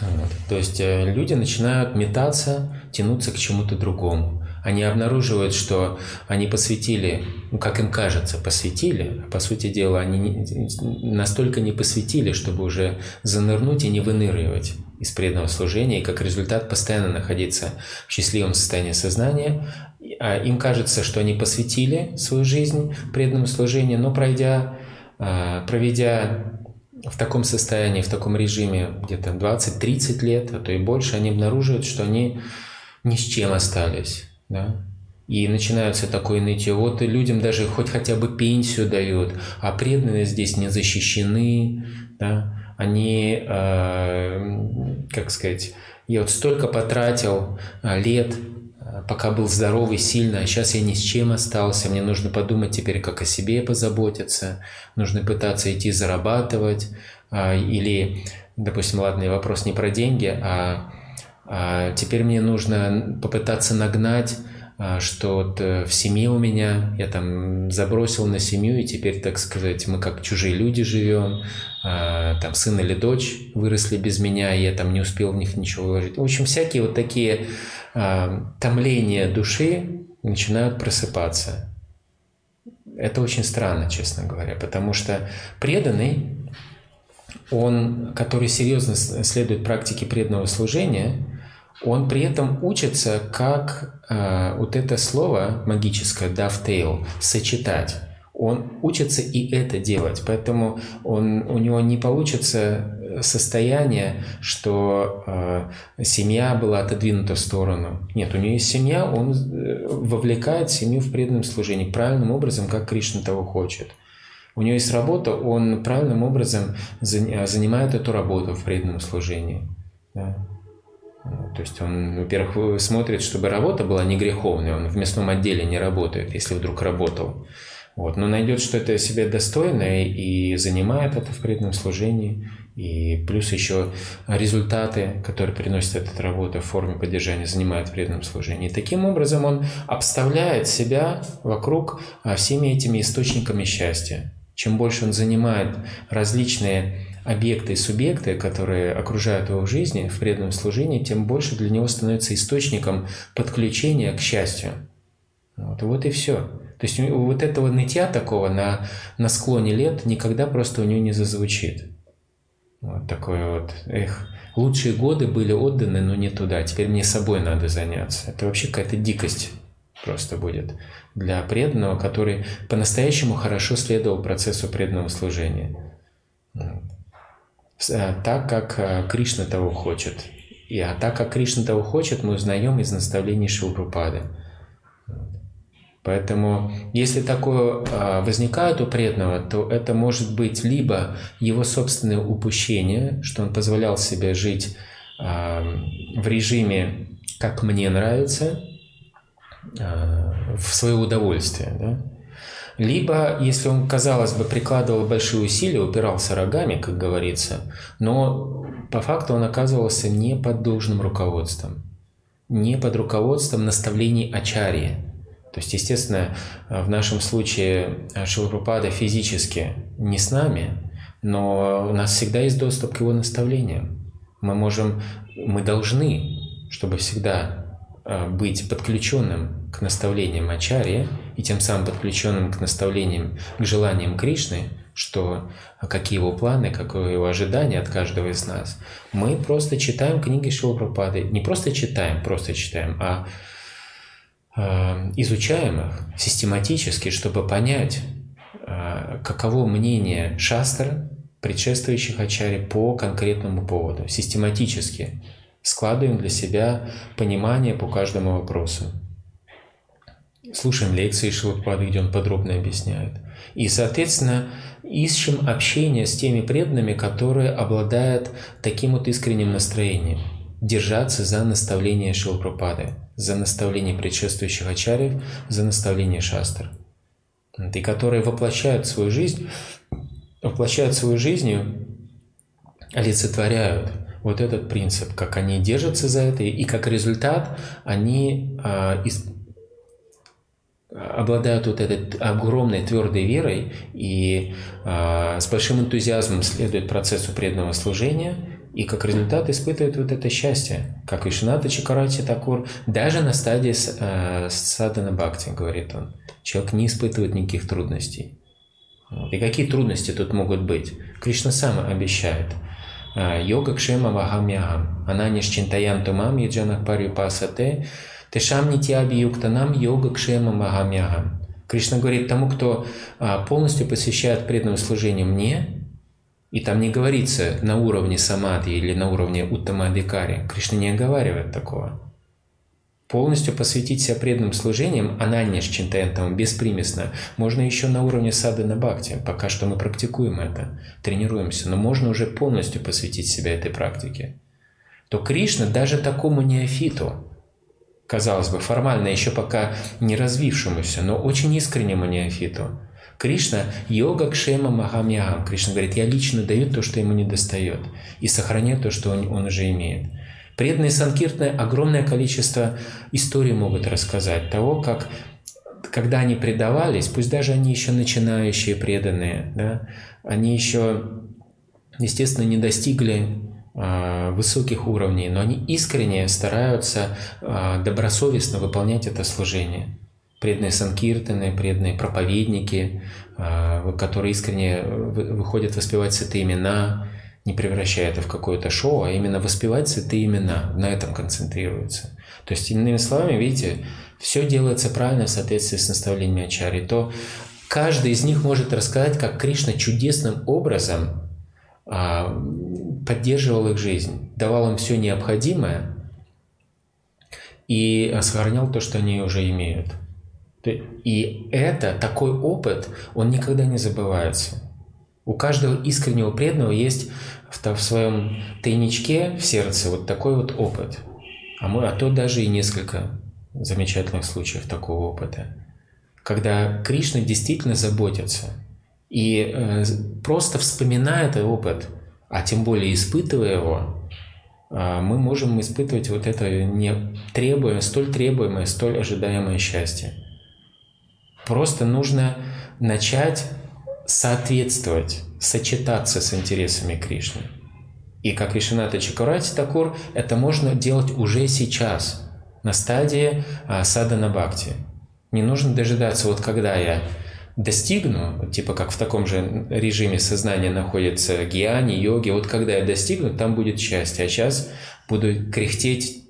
Вот. То есть э, люди начинают метаться, тянуться к чему-то другому. Они обнаруживают, что они посвятили, ну, как им кажется, посвятили, а по сути дела они не, настолько не посвятили, чтобы уже занырнуть и не выныривать из преданного служения, и как результат постоянно находиться в счастливом состоянии сознания. А им кажется, что они посвятили свою жизнь преданному служению, но пройдя, проведя в таком состоянии, в таком режиме где-то 20-30 лет, а то и больше, они обнаруживают, что они ни с чем остались. Да? И начинается такое нытье. Вот людям даже хоть хотя бы пенсию дают, а преданные здесь не защищены. Да? Они, э, как сказать, я вот столько потратил э, лет пока был здоровый, сильный, а сейчас я ни с чем остался, мне нужно подумать теперь, как о себе позаботиться, нужно пытаться идти зарабатывать, а, или, допустим, ладно, вопрос не про деньги, а, а теперь мне нужно попытаться нагнать а, что вот э, в семье у меня. Я там забросил на семью, и теперь, так сказать, мы как чужие люди живем, там сын или дочь выросли без меня, и я там не успел в них ничего вложить. В общем, всякие вот такие э, томления души начинают просыпаться. Это очень странно, честно говоря, потому что преданный, он, который серьезно следует практике преданного служения, он при этом учится, как э, вот это слово магическое dovetail сочетать он учится и это делать. Поэтому он, у него не получится э, состояние, что э, семья была отодвинута в сторону. Нет, у него есть семья, он э, вовлекает семью в преданном служении правильным образом, как Кришна того хочет. У него есть работа, он правильным образом э, занимает эту работу в преданном служении. Да. То есть он, во-первых, смотрит, чтобы работа была не греховной, он в мясном отделе не работает, если вдруг работал. Вот, но найдет что-то себе достойное и занимает это в преданном служении. И плюс еще результаты, которые приносит эта работа в форме поддержания, занимает в преданном служении. И таким образом он обставляет себя вокруг а, всеми этими источниками счастья. Чем больше он занимает различные объекты и субъекты, которые окружают его в жизни, в преданном служении, тем больше для него становится источником подключения к счастью. Вот, вот и все. То есть вот этого нытья такого на, на склоне лет никогда просто у него не зазвучит. Вот такое вот, эх, лучшие годы были отданы, но не туда, теперь мне собой надо заняться. Это вообще какая-то дикость просто будет для преданного, который по-настоящему хорошо следовал процессу преданного служения. Э, так, как э, Кришна того хочет. И, а так, как Кришна того хочет, мы узнаем из наставлений Шилпрупады. Поэтому, если такое а, возникает у преданного, то это может быть либо его собственное упущение, что он позволял себе жить а, в режиме «как мне нравится», а, в свое удовольствие, да? Либо, если он, казалось бы, прикладывал большие усилия, упирался рогами, как говорится, но по факту он оказывался не под должным руководством, не под руководством наставлений Ачарьи, то есть, естественно, в нашем случае Шилапрапада физически не с нами, но у нас всегда есть доступ к его наставлениям. Мы можем, мы должны, чтобы всегда а, быть подключенным к наставлениям Ачарьи и тем самым подключенным к наставлениям, к желаниям Кришны, что какие его планы, какое его ожидание от каждого из нас. Мы просто читаем книги Шилапрапады. Не просто читаем, просто читаем, а Э, изучаем их систематически, чтобы понять, э, каково мнение шастр, предшествующих ачари по конкретному поводу. Систематически складываем для себя понимание по каждому вопросу. Слушаем лекции Шилапады, где он подробно объясняет. И, соответственно, ищем общение с теми преданными, которые обладают таким вот искренним настроением. Держаться за наставление Шилапрапады – за наставление предшествующих ачарьев, за наставление шастр. И которые воплощают свою жизнь, воплощают свою жизнью, олицетворяют вот этот принцип, как они держатся за это, и как результат они а, из, обладают вот этой огромной твердой верой и а, с большим энтузиазмом следуют процессу преданного служения и как результат испытывает вот это счастье, как Вишната Чакарати Такур, даже на стадии э, садана бхакти, говорит он. Человек не испытывает никаких трудностей. И какие трудности тут могут быть? Кришна сам обещает. «Э, Йога кшема вахамьягам, ананиш чинтаянту мам яджана парю пасате, тешам нитьяби юктанам йога кшема вахамьягам. Кришна говорит тому, кто а, полностью посвящает преданное служение мне, и там не говорится на уровне самадхи или на уровне уттамадикари. Кришна не оговаривает такого. Полностью посвятить себя преданным служением, ананьяш чинтаентам, беспримесно, можно еще на уровне сады на бхакти. Пока что мы практикуем это, тренируемся, но можно уже полностью посвятить себя этой практике. То Кришна даже такому неофиту, казалось бы, формально еще пока не развившемуся, но очень искреннему неофиту, Кришна – йога кшема махамьягам. Кришна говорит, я лично даю то, что ему не достает, и сохраняю то, что он, он уже имеет. Преданные Санкиртны огромное количество историй могут рассказать того, как когда они предавались, пусть даже они еще начинающие преданные, да, они еще, естественно, не достигли э, высоких уровней, но они искренне стараются э, добросовестно выполнять это служение преданные санкиртаны, преданные проповедники, а, которые искренне выходят воспевать святые имена, не превращая это в какое-то шоу, а именно воспевать святые имена, на этом концентрируются. То есть, иными словами, видите, все делается правильно в соответствии с наставлениями Ачари, то каждый из них может рассказать, как Кришна чудесным образом а, поддерживал их жизнь, давал им все необходимое и сохранял то, что они уже имеют. И это, такой опыт, он никогда не забывается. У каждого искреннего преданного есть в, в своем тайничке, в сердце вот такой вот опыт. А, мы, а то даже и несколько замечательных случаев такого опыта. Когда Кришна действительно заботится и э, просто вспоминая этот опыт, а тем более испытывая его, э, мы можем испытывать вот это не требуемое, столь требуемое, столь ожидаемое счастье. Просто нужно начать соответствовать, сочетаться с интересами Кришны. И как Вишената Чакурати Такур, это можно делать уже сейчас, на стадии а, садана бхакти. Не нужно дожидаться, вот когда я достигну, типа как в таком же режиме сознания находится гьяни, йоги, вот когда я достигну, там будет счастье, а сейчас буду кряхтеть,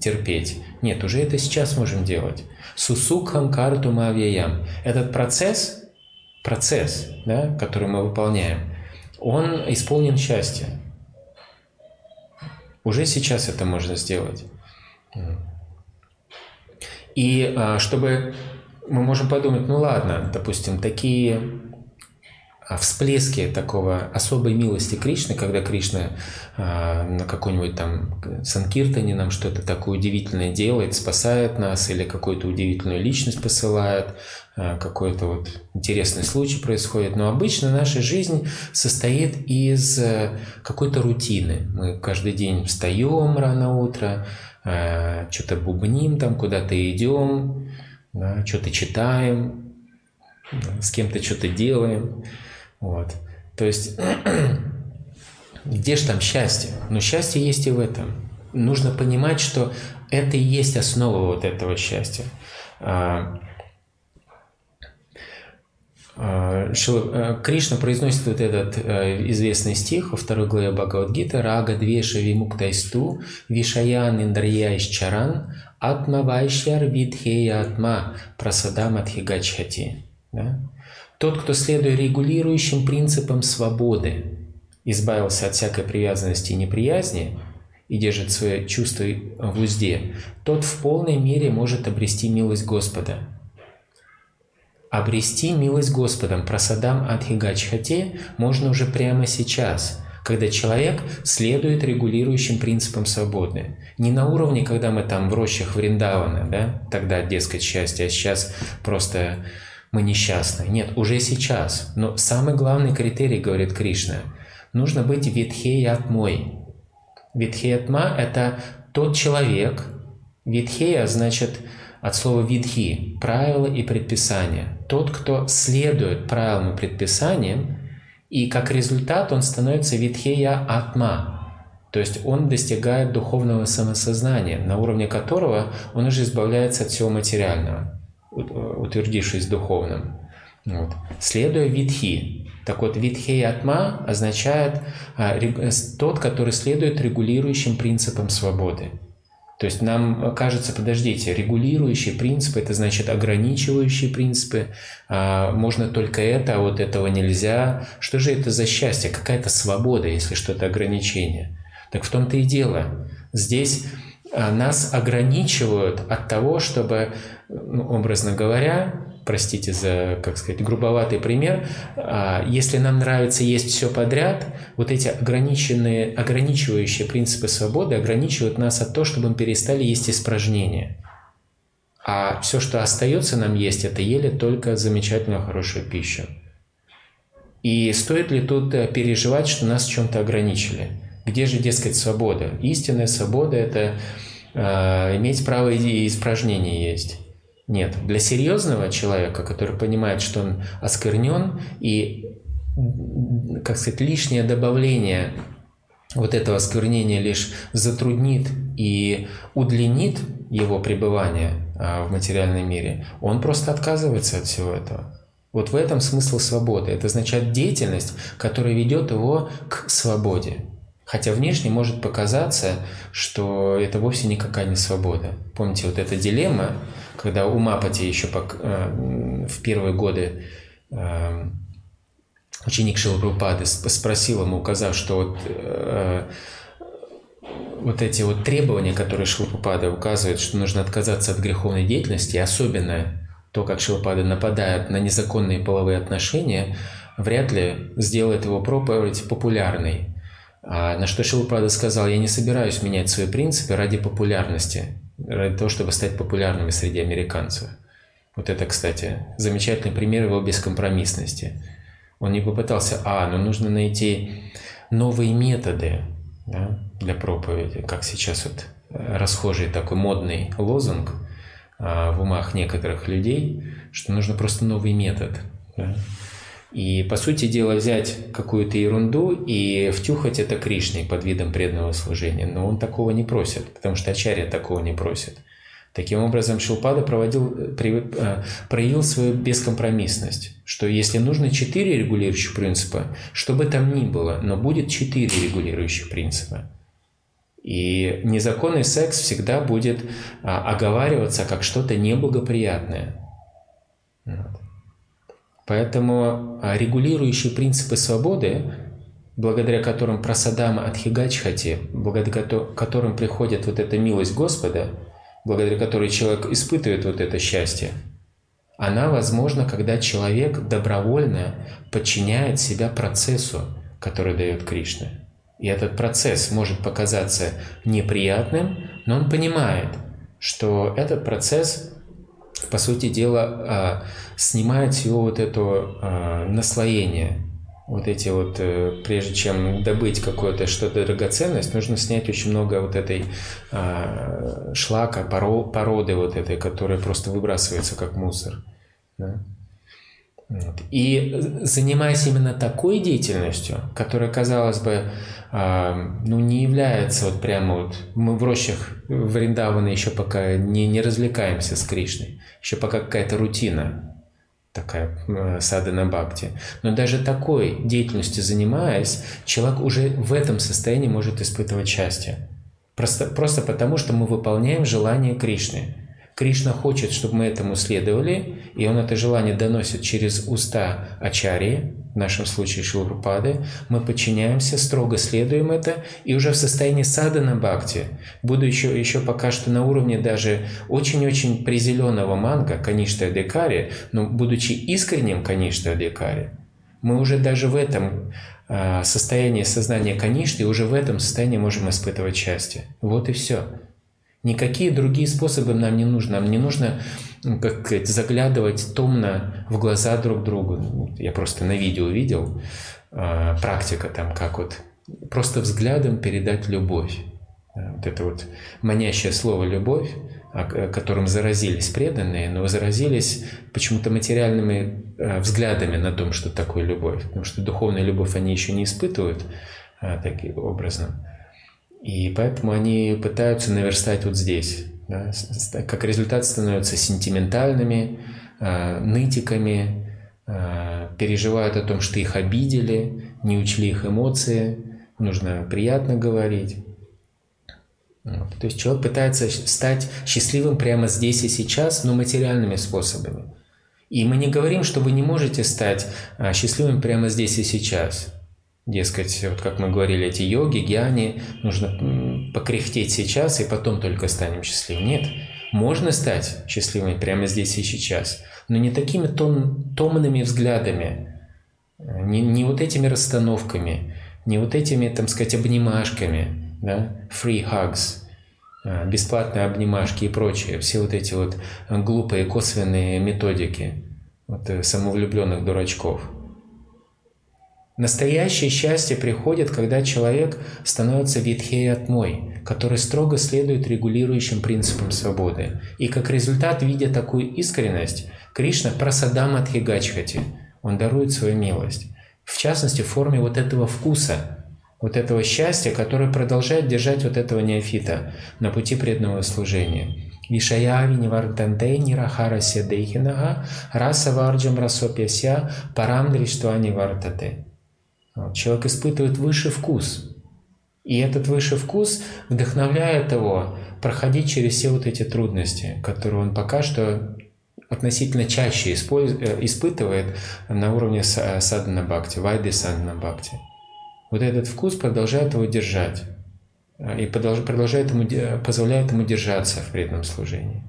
терпеть. Нет, уже это сейчас можем делать. Сусукхам карту мавьяям. Этот процесс, процесс, да, который мы выполняем, он исполнен счастья. Уже сейчас это можно сделать. И а, чтобы мы можем подумать, ну ладно, допустим, такие а, всплески такого особой милости Кришны, когда Кришна э, на какой-нибудь там Санкиртане нам что-то такое удивительное делает, спасает нас, или какую-то удивительную личность посылает, э, какой-то вот интересный случай происходит. Но обычно наша жизнь состоит из э, какой-то рутины. Мы каждый день встаем рано утро, э, что-то бубним там, куда-то идем, да, что-то читаем, с кем-то что-то делаем. Вот. То есть, [CLEARS THROAT] где же там счастье? Но счастье есть и в этом. Нужно понимать, что это и есть основа вот этого счастья. А, а, э, Кришна произносит вот этот э, известный стих во второй главе Бхагавадгиты «Рага двеша вимуктайсту вишаян индрия исчаран атма вайшьяр видхея атма прасадам адхигачхати». Да? Тот, кто, следуя регулирующим принципам свободы, избавился от всякой привязанности и неприязни и держит свои чувства в узде, тот в полной мере может обрести милость Господа. Обрести милость Господом, просадам адхигачхате, можно уже прямо сейчас – когда человек следует регулирующим принципам свободы. Не на уровне, когда мы там в рощах Вриндавана, да, тогда, дескать, счастье, а сейчас просто мы несчастны. Нет, уже сейчас. Но самый главный критерий, говорит Кришна, нужно быть ветхеятмой. Ветхеятма – это тот человек, ветхея значит от слова видхи – правила и предписания. Тот, кто следует правилам и предписаниям, и как результат он становится ветхея атма. То есть он достигает духовного самосознания, на уровне которого он уже избавляется от всего материального, утвердившись духовным. Вот. Следуя витхи. Так вот, витхи атма означает а, тот, который следует регулирующим принципам свободы. То есть нам кажется, подождите, регулирующие принципы, это значит ограничивающие принципы, а, можно только это, а вот этого нельзя. Что же это за счастье? Какая-то свобода, если что-то ограничение. Так в том-то и дело. Здесь нас ограничивают от того, чтобы, ну, образно говоря, простите за, как сказать, грубоватый пример, а, если нам нравится есть все подряд, вот эти ограниченные, ограничивающие принципы свободы ограничивают нас от того, чтобы мы перестали есть испражнения. А все, что остается нам есть, это ели только замечательную, хорошую пищу. И стоит ли тут э, переживать, что нас в чем-то ограничили? Где же, дескать, свобода? Истинная свобода – это э, иметь право и испражнения есть. Нет, для серьезного человека, который понимает, что он осквернен, и, как сказать, лишнее добавление вот этого осквернения лишь затруднит и удлинит его пребывание а, в материальном мире, он просто отказывается от всего этого. Вот в этом смысл свободы. Это означает деятельность, которая ведет его к свободе. Хотя внешне может показаться, что это вовсе никакая не свобода. Помните, вот эта дилемма, когда у Мапати еще э, в первые годы э, ученик Шилпрупады спросил ему, указав, что вот, э, вот эти вот требования, которые Шилпрупада указывает, что нужно отказаться от греховной деятельности, особенно то, как Шилпада нападает на незаконные половые отношения, вряд ли сделает его проповедь популярной. А на что Шилупрада сказал, я не собираюсь менять свои принципы ради популярности, ради того, чтобы стать популярными среди американцев. Вот это, кстати, замечательный пример его бескомпромиссности. Он не попытался, а, ну нужно найти новые методы да, для проповеди, как сейчас вот э, расхожий такой модный лозунг а, в умах некоторых людей, что нужно просто новый метод. Да. И, по сути дела, взять какую-то ерунду и втюхать это Кришне под видом преданного служения. Но он такого не просит, потому что Ачарья такого не просит. Таким образом, Шилпада проводил, э, проявил свою бескомпромиссность, что если нужно четыре регулирующих принципа, что бы там ни было, но будет четыре регулирующих принципа. И незаконный секс всегда будет а, оговариваться как что-то неблагоприятное. Вот. Поэтому а, регулирующие принципы свободы, благодаря которым просадам от благодаря которым приходит вот эта милость Господа, благодаря которой человек испытывает вот это счастье, она возможна, когда человек добровольно подчиняет себя процессу, который дает Кришна. И этот процесс может показаться неприятным, но он понимает, что этот процесс по сути дела, а, снимает все вот это а, наслоение. Вот эти вот, э, прежде чем добыть какое-то что-то драгоценность, нужно снять очень много вот этой а, шлака, породы вот этой, которая просто выбрасывается как мусор. И занимаясь именно такой деятельностью, которая, казалось бы, ну, не является вот прямо вот... Мы в рощах в Риндаване еще пока не, не развлекаемся с Кришной еще пока какая-то рутина такая э, садана бхакти. Но даже такой деятельностью занимаясь, человек уже в этом состоянии может испытывать счастье. Просто, просто потому, что мы выполняем желание Кришны. Кришна хочет, чтобы мы этому следовали, и Он это желание доносит через уста Ачарьи, в нашем случае Шилрупады, мы подчиняемся, строго следуем это, и уже в состоянии садана бхакти, буду еще, еще пока что на уровне даже очень-очень призеленного манга, каништа адекари, но будучи искренним каништа адекари, мы уже даже в этом а, состоянии сознания каништы, уже в этом состоянии можем испытывать счастье. Вот и все. Никакие другие способы нам не нужны. Нам не нужно как сказать, заглядывать томно в глаза друг другу. Я просто на видео видел э, практика там, как вот просто взглядом передать любовь. Вот это вот манящее слово «любовь», которым заразились преданные, но заразились почему-то материальными взглядами на том, что такое любовь. Потому что духовную любовь они еще не испытывают таким образом. И поэтому они пытаются наверстать вот здесь. Да? Как результат становятся сентиментальными, э, нытиками, э, переживают о том, что их обидели, не учли их эмоции, нужно приятно говорить. Вот. То есть человек пытается стать счастливым прямо здесь и сейчас, но материальными способами. И мы не говорим, что вы не можете стать а, счастливым прямо здесь и сейчас. Дескать, вот как мы говорили, эти йоги, гьяни, нужно покряхтеть сейчас, и потом только станем счастливыми. Нет, можно стать счастливым прямо здесь и сейчас, но не такими тон, томными взглядами, не, не вот этими расстановками, не вот этими, там сказать, обнимашками, да, free hugs, а, бесплатные обнимашки и прочее, все вот эти вот глупые косвенные методики вот, э, самовлюбленных дурачков. Настоящее счастье приходит, когда человек становится ветхей отмой, который строго следует регулирующим принципам свободы. И как результат, видя такую искренность, Кришна прасадам адхигачхати, он дарует свою милость. В частности, в форме вот этого вкуса, вот этого счастья, которое продолжает держать вот этого неофита на пути преданного служения. Вишаяви нивардантей нирахара седейхинага раса варджам расопьяся парам дриштвани вартате. Человек испытывает высший вкус. И этот высший вкус вдохновляет его проходить через все вот эти трудности, которые он пока что относительно чаще э, испытывает на уровне садхана бхакти, вайды садхана бхакти. Вот этот вкус продолжает его держать э, и продолжает ему, позволяет ему держаться в преданном служении.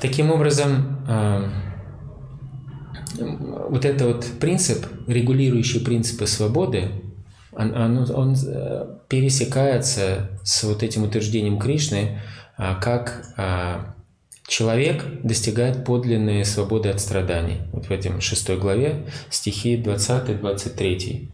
Таким образом, э, вот этот вот принцип, регулирующий принципы свободы, он, он, он пересекается с вот этим утверждением Кришны как Человек достигает подлинной свободы от страданий. Вот в этом шестой главе стихи 20-23.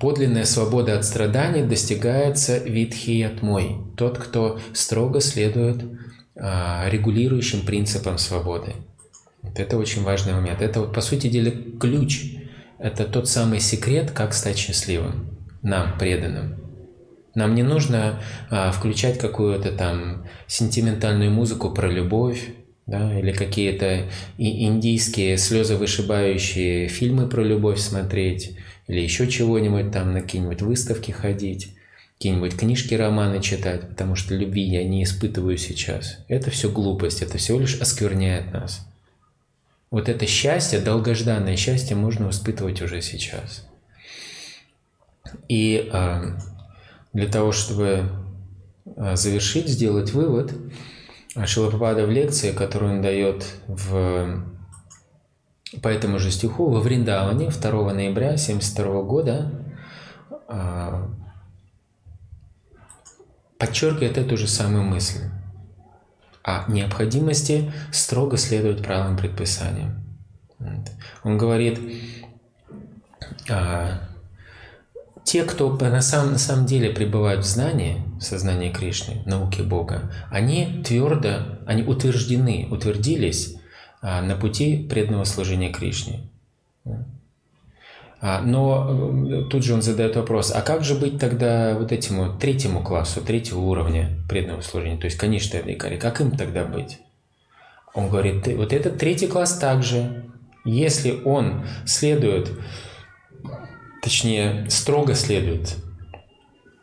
Подлинная свобода от страданий достигается витхиятмой, тот, кто строго следует а, регулирующим принципам свободы. Вот это очень важный момент. Это, вот, по сути дела, ключ. Это тот самый секрет, как стать счастливым нам, преданным. Нам не нужно а, включать какую-то там сентиментальную музыку про любовь, да, или какие-то индийские слезовышибающие фильмы про любовь смотреть, или еще чего-нибудь там на какие-нибудь выставки ходить, какие-нибудь книжки, романы читать, потому что любви я не испытываю сейчас. Это все глупость, это всего лишь оскверняет нас. Вот это счастье, долгожданное счастье можно испытывать уже сейчас. И э, для того, чтобы э, завершить, сделать вывод, Шилапапада в лекции, которую он дает в, по этому же стиху во Вриндаване 2 ноября 1972 года, э, подчеркивает эту же самую мысль о необходимости строго следовать правилам предписания. Он говорит, те, кто на самом, на самом деле пребывают в знании, в сознании Кришны, науке Бога, они твердо, они утверждены, утвердились а, на пути преданного служения Кришне. А, но э, тут же он задает вопрос, а как же быть тогда вот этому третьему классу, третьего уровня преданного служения, то есть конечной викари, как им тогда быть? Он говорит, вот этот третий класс также, если он следует точнее, строго следует,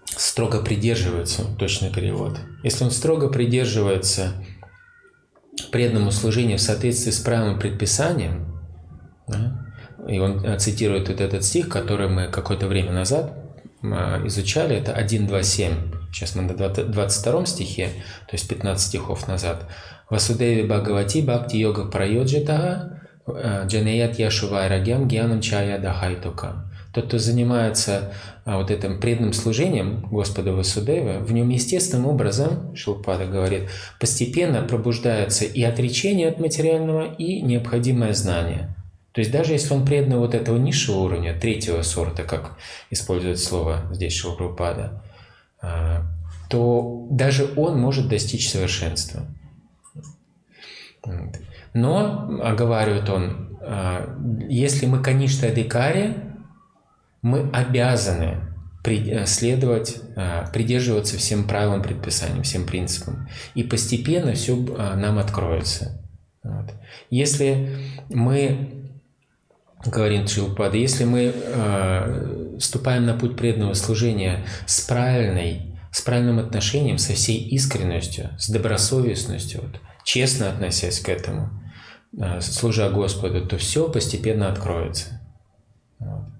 строго придерживается, точный перевод. Если он строго придерживается преданному служению в соответствии с правилами предписанием, да, и он э, цитирует вот этот стих, который мы какое-то время назад а, изучали, это 1.2.7. Сейчас мы на 22 стихе, то есть 15 стихов назад. Васудеви Бхагавати Бхакти Йога Прайоджитага э, Джанеят Яшувай Рагям Гьянам Чая Дахайтука. Тот, кто занимается а, вот этим преданным служением Господа Васудева, в нем естественным образом, Шилпада говорит, постепенно пробуждается и отречение от материального, и необходимое знание. То есть даже если он предан вот этого низшего уровня, третьего сорта, как использует слово здесь Шилпада, а, то даже он может достичь совершенства. Но, оговаривает он, а, если мы конечная декаре, мы обязаны э, следовать, а, придерживаться всем правилам предписаниям, всем принципам. И постепенно все нам откроется. Вот. Если мы, говорит Шилпада, если мы э, вступаем на путь преданного служения с правильной, с правильным отношением, со всей искренностью, с добросовестностью, вот, честно относясь к этому, э, служа Господу, то все постепенно откроется. Вот.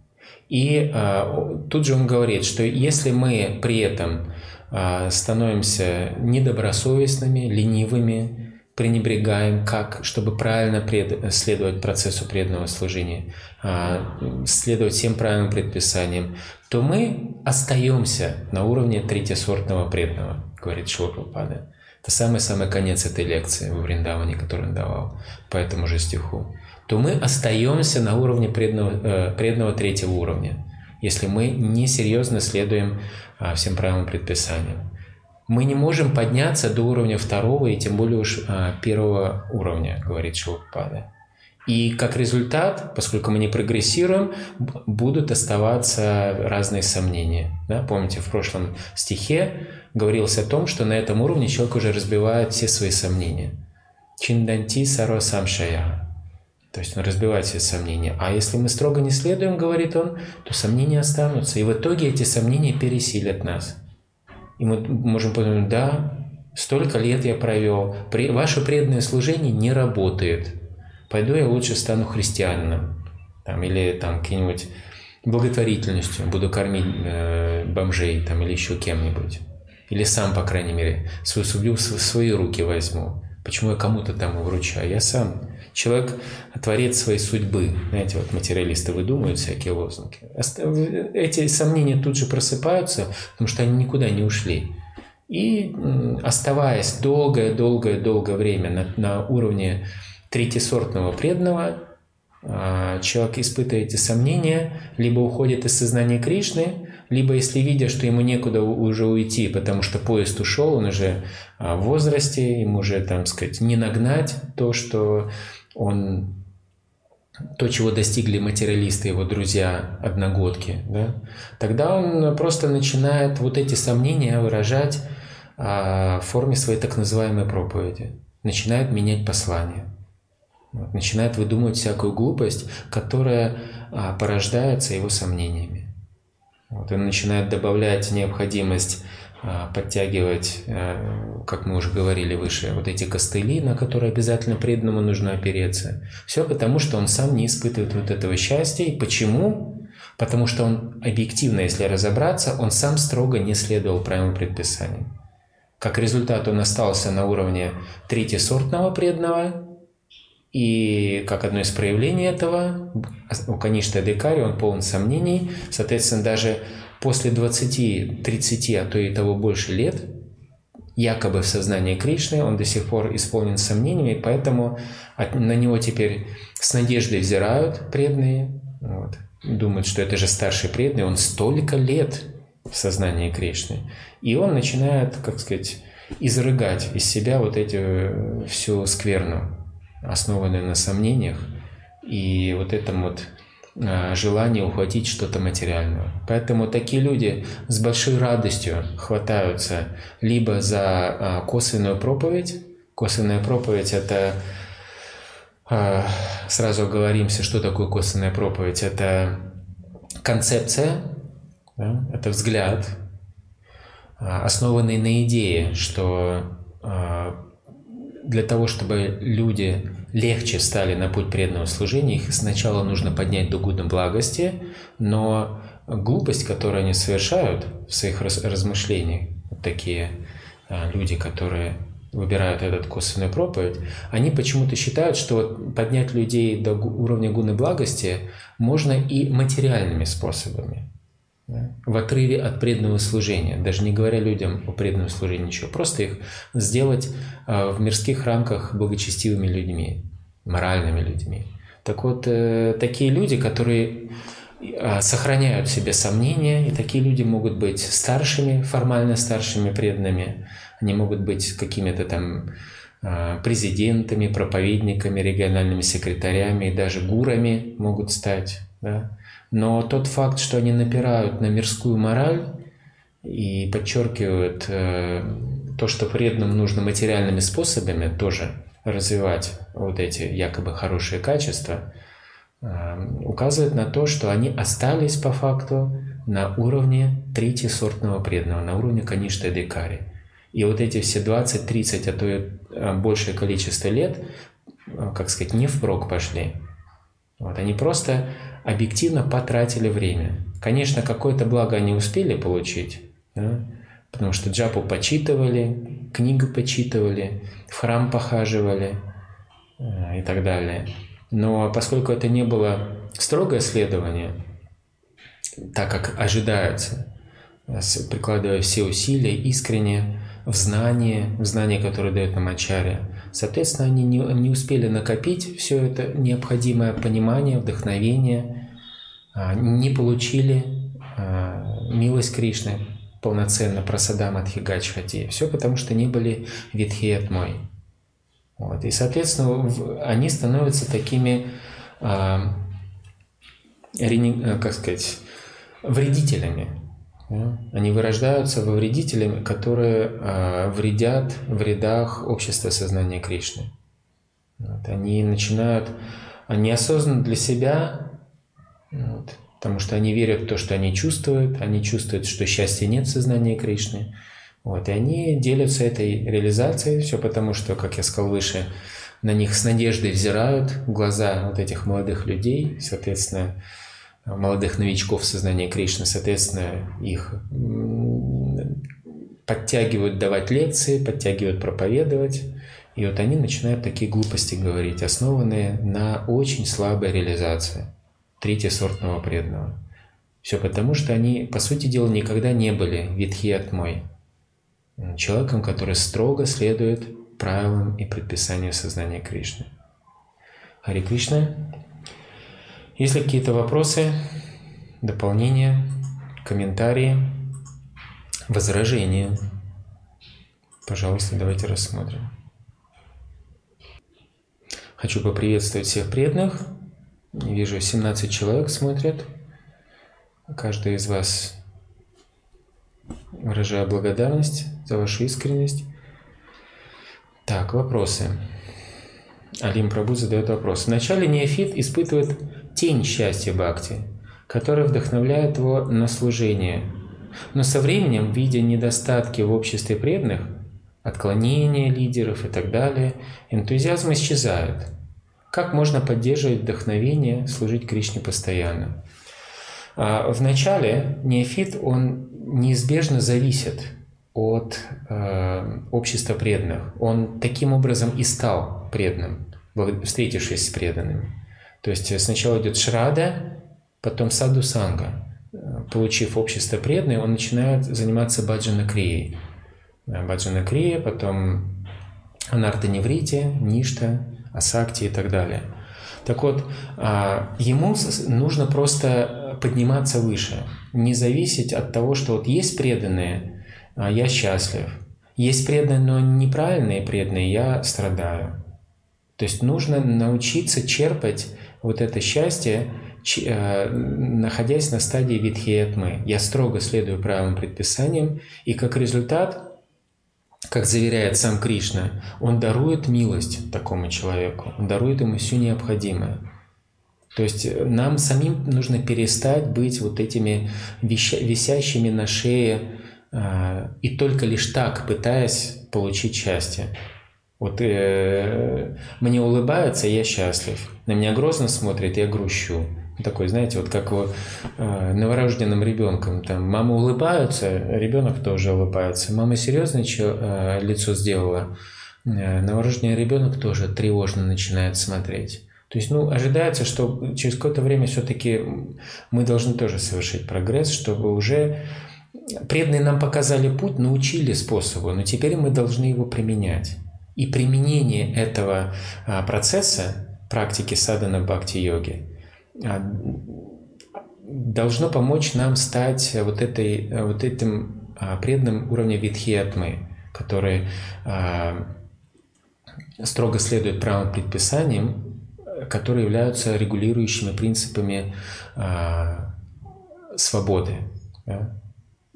И э, тут же он говорит, что если мы при этом э, становимся недобросовестными, ленивыми, пренебрегаем, как, чтобы правильно пред, следовать процессу преданного служения, а, следовать всем правильным предписаниям, то мы остаемся на уровне третьесортного преданного, говорит Шилапрапада. Это самый-самый конец этой лекции в Вриндаване, которую он давал по этому же стиху. То мы остаемся на уровне преданного, э, третьего уровня, если мы несерьезно следуем а, всем правилам предписаниям мы не можем подняться до уровня второго и тем более уж а, первого уровня, говорит Шилпада. И как результат, поскольку мы не прогрессируем, будут оставаться разные сомнения. Да? Помните, в прошлом стихе говорилось о том, что на этом уровне человек уже разбивает все свои сомнения. Чинданти саро самшая. То есть он разбивает все сомнения. А если мы строго не следуем, говорит он, то сомнения останутся. И в итоге эти сомнения пересилят нас. И мы можем подумать, да, столько лет я провел, ваше преданное служение не работает. Пойду я лучше стану христианином. Там, или там каким-нибудь благотворительностью буду кормить э, бомжей там, или еще кем-нибудь. Или сам, по крайней мере, свою судьбу в свои руки возьму. Почему я кому-то там вручаю? Я сам Человек – творец своей судьбы. Знаете, вот материалисты выдумывают всякие лозунги. Эти сомнения тут же просыпаются, потому что они никуда не ушли. И оставаясь долгое-долгое-долгое время на, на уровне третьесортного преданного, а, человек испытывает эти сомнения, либо уходит из сознания Кришны, либо если видя, что ему некуда уже уйти, потому что поезд ушел, он уже а, в возрасте, ему уже, там сказать, не нагнать то, что он то, чего достигли материалисты, его друзья, одногодки, да, тогда он просто начинает вот эти сомнения выражать а, в форме своей так называемой проповеди. Начинает менять послание. Вот, начинает выдумывать всякую глупость, которая а, порождается его сомнениями. Вот, он начинает добавлять необходимость подтягивать, а, как мы уже говорили выше, вот эти костыли, на которые обязательно преданному нужно опереться. Все потому, что он сам не испытывает вот этого счастья. И почему? Потому что он объективно, если разобраться, он сам строго не следовал правилам предписаний. Как результат он остался на уровне третьесортного преданного, и как одно из проявлений этого, у Каништа Декари он полон сомнений, соответственно, даже после 20, 30, а то и того больше лет, якобы в сознании Кришны, он до сих пор исполнен сомнениями, поэтому от, на него теперь с надеждой взирают преданные, вот, думают, что это же старший преданный, он столько лет в сознании Кришны. И он начинает, как сказать, изрыгать из себя вот эти э, всю скверну, основанную на сомнениях, и вот этом вот желание ухватить что-то материальное. Поэтому такие люди с большой радостью хватаются либо за э, косвенную проповедь. Косвенная проповедь – это э, сразу говоримся, что такое косвенная проповедь. Это концепция, да? это взгляд, основанный на идее, что для того, чтобы люди легче стали на путь преданного служения, их сначала нужно поднять до гуна благости, но глупость, которую они совершают в своих размышлениях, вот такие а, люди, которые выбирают этот косвенную проповедь, они почему-то считают, что поднять людей до уровня гуны благости можно и материальными способами в отрыве от преданного служения, даже не говоря людям о преданном служении ничего, просто их сделать а, в мирских рамках благочестивыми людьми, моральными людьми. Так вот, э, такие люди, которые а, сохраняют в себе сомнения, и такие люди могут быть старшими, формально старшими преданными, они могут быть какими-то там президентами, проповедниками, региональными секретарями и даже гурами могут стать. Да? Но тот факт, что они напирают на мирскую мораль и подчеркивают э, то, что преданным нужно материальными способами тоже развивать вот эти якобы хорошие качества, э, указывает на то, что они остались по факту на уровне третьесортного преданного, на уровне Каништа Декари. И вот эти все 20, 30, а то и э, большее количество лет, как сказать, не впрок пошли. Вот, они просто объективно потратили время. Конечно, какое-то благо они успели получить, да? потому что джапу почитывали, книгу почитывали, в храм похаживали э, и так далее. Но поскольку это не было строгое следование, так как ожидается, прикладывая все усилия искренне в знание, в знание, которое дает нам Ачарья, Соответственно, они не, не успели накопить все это необходимое понимание, вдохновение, а, не получили а, милость Кришны полноценно просадам от Хигачхати. Все потому, что не были ветхи мой. Вот. И, соответственно, они становятся такими, а, как сказать, вредителями они вырождаются во вредителями, которые э, вредят в рядах общества сознания Кришны. Вот. Они начинают, они осознанно для себя, вот, потому что они верят в то, что они чувствуют, они чувствуют, что счастья нет в сознании Кришны. Вот, и они делятся этой реализацией, все потому, что, как я сказал выше, на них с надеждой взирают глаза вот этих молодых людей, соответственно, молодых новичков в сознании Кришны, соответственно, их подтягивают давать лекции, подтягивают проповедовать. И вот они начинают такие глупости говорить, основанные на очень слабой реализации третьесортного преданного. Все потому, что они, по сути дела, никогда не были мой человеком, который строго следует правилам и предписаниям сознания Кришны. Хари Кришна, есть ли какие-то вопросы, дополнения, комментарии, возражения? Пожалуйста, давайте рассмотрим. Хочу поприветствовать всех преданных. Вижу, 17 человек смотрят. Каждый из вас выражаю благодарность за вашу искренность. Так, вопросы. Алим Прабу задает вопрос. Вначале неофит испытывает тень счастья Бхакти, которая вдохновляет его на служение. Но со временем, видя недостатки в обществе преданных, отклонения лидеров и так далее, энтузиазм исчезает. Как можно поддерживать вдохновение служить Кришне постоянно? А, Вначале неофит, он неизбежно зависит от э, общества преданных. Он таким образом и стал преданным, встретившись с преданными. То есть сначала идет шрада, потом саду санга. Получив общество преданное, он начинает заниматься баджана крией. Баджана крия, потом анарта неврити, ништа, асакти и так далее. Так вот, а, ему нужно просто подниматься выше, не зависеть от того, что вот есть преданные, а я счастлив. Есть преданные, но неправильные преданные, я страдаю. То есть нужно научиться черпать вот это счастье, э, находясь на стадии Витхиятмы. Я строго следую правилам предписаниям, и как результат, как заверяет сам Кришна, он дарует милость такому человеку, он дарует ему все необходимое. То есть нам самим нужно перестать быть вот этими висящими на шее э, и только лишь так пытаясь получить счастье. Вот э, мне улыбаются, я счастлив. На меня грозно смотрит, я грущу. Такой, знаете, вот как у э, новорожденным ребенком. Там мама улыбается, ребенок тоже улыбается. Мама серьезное э, лицо сделала, э, новорожденный ребенок тоже тревожно начинает смотреть. То есть, ну, ожидается, что через какое-то время все-таки мы должны тоже совершить прогресс, чтобы уже преданные нам показали путь, научили способу, но теперь мы должны его применять. И применение этого а, процесса, практики садана бхакти-йоги, а, должно помочь нам стать вот, этой, вот этим а, преданным уровня видхиатмы, который строго следует правым предписаниям, которые являются регулирующими принципами а, свободы. Да?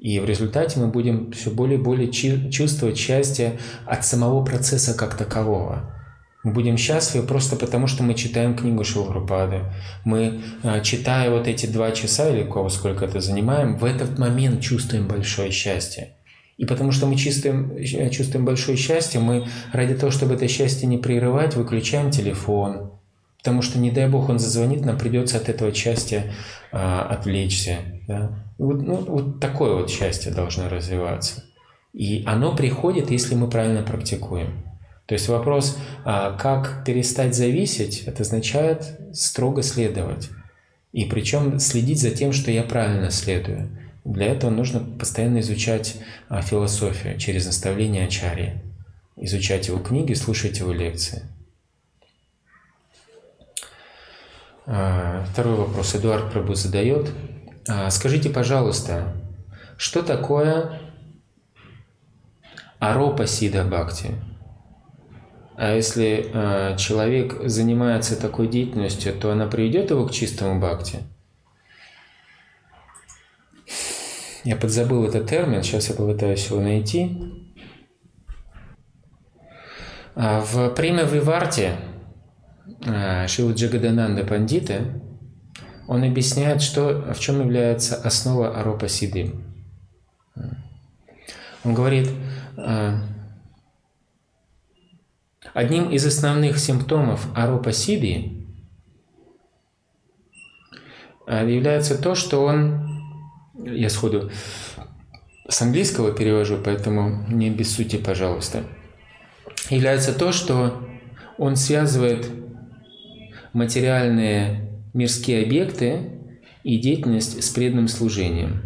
И в результате мы будем все более и более чувствовать счастье от самого процесса как такового. Мы будем счастливы просто потому, что мы читаем книгу Шилрупады. Мы, а, читая вот эти два часа или кого сколько это занимаем, в этот момент чувствуем большое счастье. И потому что мы чувствуем, э, чувствуем большое счастье, мы ради того, чтобы это счастье не прерывать, выключаем телефон. Потому что, не дай бог, он зазвонит, нам придется от этого счастья а, отвлечься. Да? Вот, ну, вот такое вот счастье должно развиваться. И оно приходит, если мы правильно практикуем. То есть вопрос, а, как перестать зависеть, это означает строго следовать. И причем следить за тем, что я правильно следую. Для этого нужно постоянно изучать а, философию через наставление Ачарьи. Изучать его книги, слушать его лекции. А, второй вопрос Эдуард Прабу задает. А, скажите, пожалуйста, что такое аропа сида бхакти? А если человек занимается такой деятельностью, то она приведет его к чистому бхакти? Я подзабыл этот термин, сейчас я попытаюсь его найти. А, в Приме Виварте Шила Джагадананда Пандиты он объясняет, что, в чем является основа Аропа Сиды. Он говорит, а, одним из основных симптомов Аропа Сиды является то, что он я сходу с английского перевожу, поэтому не без сути, пожалуйста. Является то, что он связывает материальные мирские объекты и деятельность с преданным служением.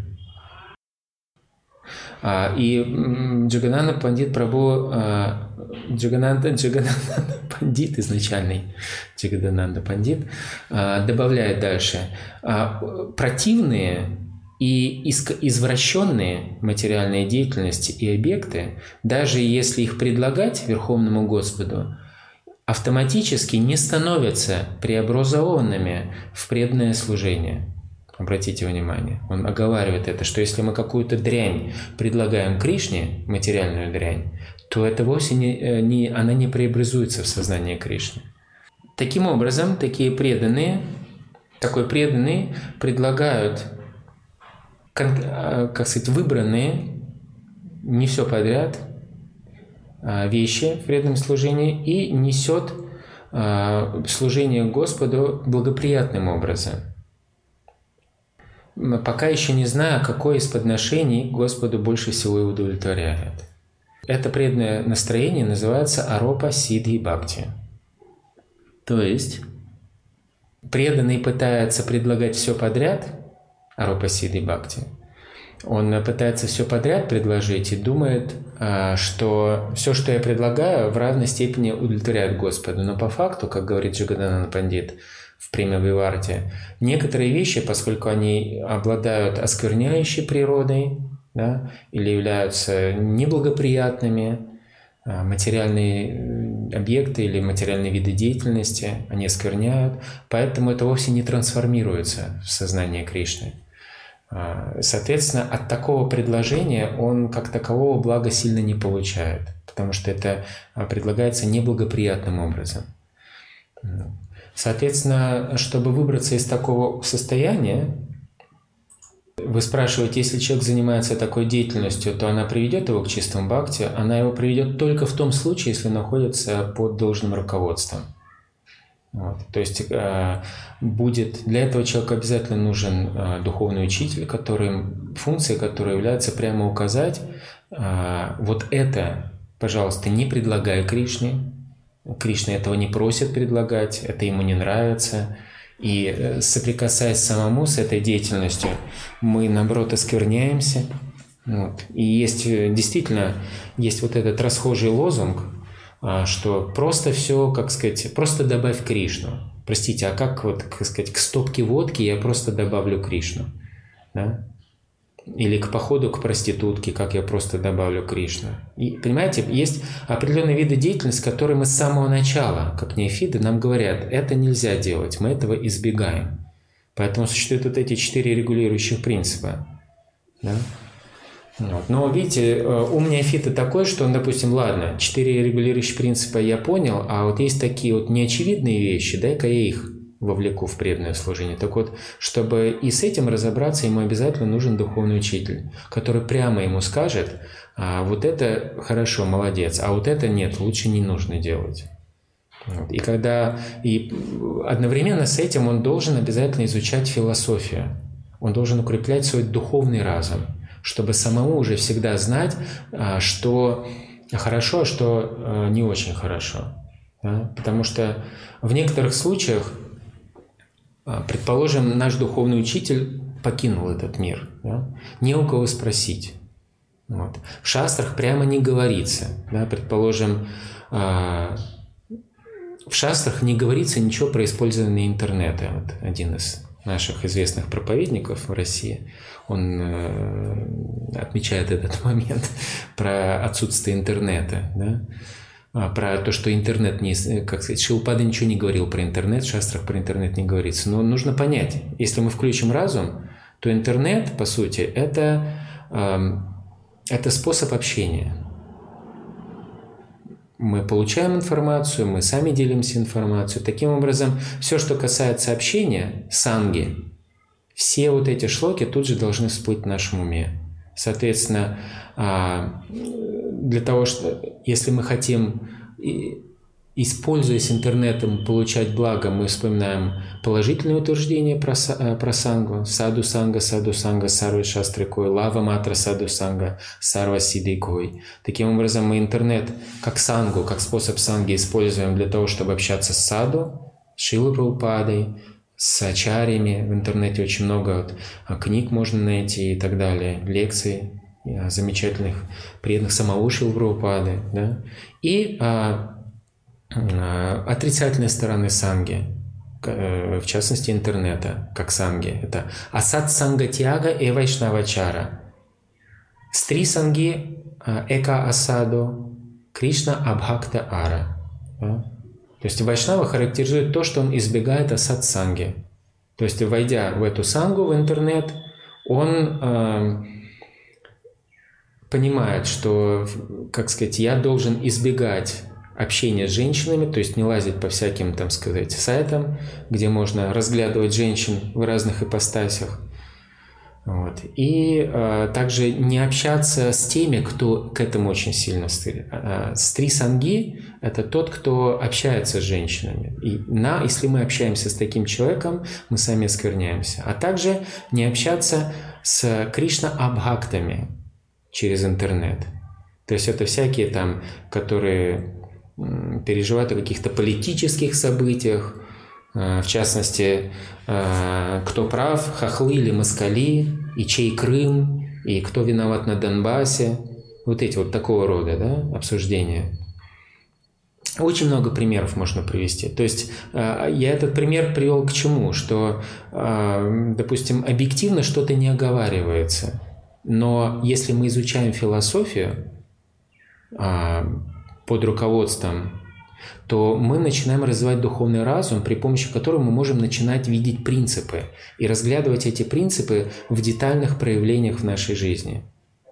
А, и Джагананда Пандит Прабу, а, Джагананда, Джагананда [LAUGHS] Пандит изначальный, Джагананда Пандит, а, добавляет дальше. Противные и извращенные материальные деятельности и объекты, даже если их предлагать Верховному Господу, автоматически не становятся преобразованными в преданное служение. Обратите внимание, он оговаривает это, что если мы какую-то дрянь предлагаем Кришне, материальную дрянь, то это вовсе не, э, не, она не преобразуется в сознание Кришны. Таким образом, такие преданные, такой преданные предлагают Э, как сказать, выбранные, не все подряд, вещи в преданном служении и несет а, служение Господу благоприятным образом. Пока еще не знаю, какое из подношений Господу больше всего и удовлетворяет. Это преданное настроение называется аропа сидхи бхакти. То есть преданный пытается предлагать все подряд – Арупасиды Бхакти. Он пытается все подряд предложить и думает, а, что все, что я предлагаю, в равной степени удовлетворяет Господу. Но по факту, как говорит Джагаданан Пандит в Приме Виварте, некоторые вещи, поскольку они обладают оскверняющей природой да, или являются неблагоприятными, а, материальные объекты или материальные виды деятельности, они оскверняют, поэтому это вовсе не трансформируется в сознание Кришны. А, соответственно, от такого предложения он как такового блага сильно не получает, потому что это а, предлагается неблагоприятным образом. Соответственно, чтобы выбраться из такого состояния, вы спрашиваете, если человек занимается такой деятельностью, то она приведет его к чистому бхакти, она его приведет только в том случае, если находится под должным руководством. Вот. То есть э, будет для этого человеку обязательно нужен э, духовный учитель, который, функция которой является прямо указать, э, вот это, пожалуйста, не предлагай Кришне. Кришна этого не просит предлагать, это ему не нравится. И э, соприкасаясь самому с этой деятельностью, мы, наоборот, оскверняемся. Вот. И есть э, действительно, есть вот этот расхожий лозунг – что просто все, как сказать, просто добавь Кришну. Простите, а как вот, как сказать, к стопке водки я просто добавлю Кришну? Да? или к походу к проститутке, как я просто добавлю Кришна. И, понимаете, есть определенные виды деятельности, которые мы с самого начала, как неофиты, нам говорят, это нельзя делать, мы этого избегаем. Поэтому существуют вот эти четыре регулирующих принципа. Да? Вот. Но видите, э, ум неофита такой, что он, допустим, ладно, четыре регулирующих принципа я понял, а вот есть такие вот неочевидные вещи, дай-ка я их вовлеку в преданное служение. Так вот, чтобы и с этим разобраться, ему обязательно нужен духовный учитель, который прямо ему скажет, а вот это хорошо, молодец, а вот это нет, лучше не нужно делать. Вот. И когда и одновременно с этим он должен обязательно изучать философию, он должен укреплять свой духовный разум, чтобы самому уже всегда знать, а, что хорошо, а что а, не очень хорошо. Потому что в некоторых случаях а, предположим, наш духовный учитель покинул этот мир. Не у кого спросить. В шастрах прямо не говорится. Предположим, в шастрах не говорится ничего про использование интернета. Вот один из наших известных проповедников в России, он э, отмечает этот [LAUGHS] момент про отсутствие интернета. Да? А, про то, что интернет не... Как сказать, Шилпада ничего не говорил про интернет, в шастрах про интернет не говорится. Но нужно понять, если мы включим разум, то интернет, по сути, это, это способ общения. Мы получаем информацию, мы сами делимся информацией. Таким образом, все, что касается общения, санги, все вот эти шлоки тут же должны всплыть в нашем уме. Соответственно, а, для того, что если мы хотим, используясь интернетом, получать благо, мы вспоминаем положительные утверждения про, э, про сангу. Саду санга, саду санга, сарвы шастрикой, лава матра саду санга, сарва сидикой. Таким образом, мы интернет как сангу, как способ санги используем для того, чтобы общаться с саду, Шилы Прабхупадой, с ачарями. В интернете очень много вот, а, книг можно найти и так далее, лекций замечательных преданных самого Шилпрабхупады, да, и а, отрицательной стороны санги, э, в частности интернета, как санги. Это асад санга тяга и вайшнавачара. Стри санги а, эка асаду, Кришна абхакта ара. То есть Вайшнава характеризует то, что он избегает асад санги. То есть, войдя в эту сангу, в интернет, он э, понимает, что, как сказать, я должен избегать общения с женщинами, то есть не лазить по всяким, там сказать, сайтам, где можно разглядывать женщин в разных ипостасях. Вот. И э, также не общаться с теми, кто к этому очень сильно стырит. Э, стри санги – это тот, кто общается с женщинами. И на, если мы общаемся с таким человеком, мы сами оскверняемся. А также не общаться с Кришна-абхактами, через интернет. То есть это всякие там, которые переживают о каких-то политических событиях, э, в частности, э, кто прав, хохлы или москали, и чей Крым, и кто виноват на Донбассе. Вот эти вот такого рода да, обсуждения. Очень много примеров можно привести. То есть э, я этот пример привел к чему? Что, допустим, объективно что-то не оговаривается – но если мы изучаем философию а, под руководством, то мы начинаем развивать духовный разум, при помощи которого мы можем начинать видеть принципы и разглядывать эти принципы в детальных проявлениях в нашей жизни.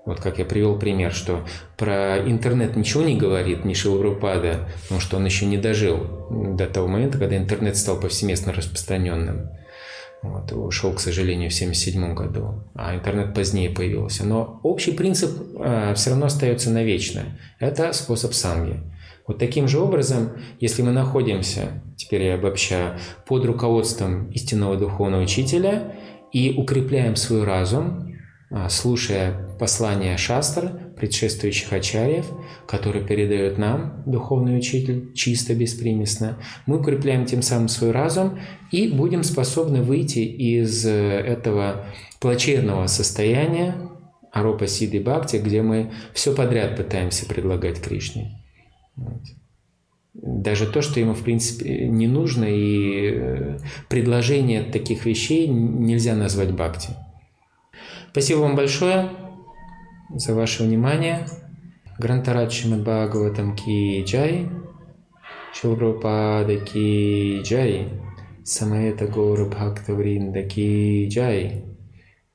Вот как я привел пример, что про интернет ничего не говорит ни Шилрупада, потому что он еще не дожил до того момента, когда интернет стал повсеместно распространенным. Вот, ушел, к сожалению, в 1977 году, а интернет позднее появился. Но общий принцип э, все равно остается навечно. Это способ санги. Вот таким же образом, если мы находимся, теперь я обобщаю, под руководством истинного духовного учителя и укрепляем свой разум, слушая послания шастр, предшествующих ачарьев, которые передает нам духовный учитель чисто, беспримесно, мы укрепляем тем самым свой разум и будем способны выйти из э, этого плачевного состояния Аропа Сиды Бхакти, где мы все подряд пытаемся предлагать Кришне. Даже то, что ему, в принципе, не нужно, и э, предложение таких вещей нельзя назвать бхакти. Спасибо вам большое за ваше внимание. Грантарат Шримад Бхагаватам Ки Джай, Шилпрапада Ки Джай, Самаэта Гор Бхактавринда Ки Джай,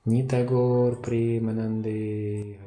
Нита Гор Примананды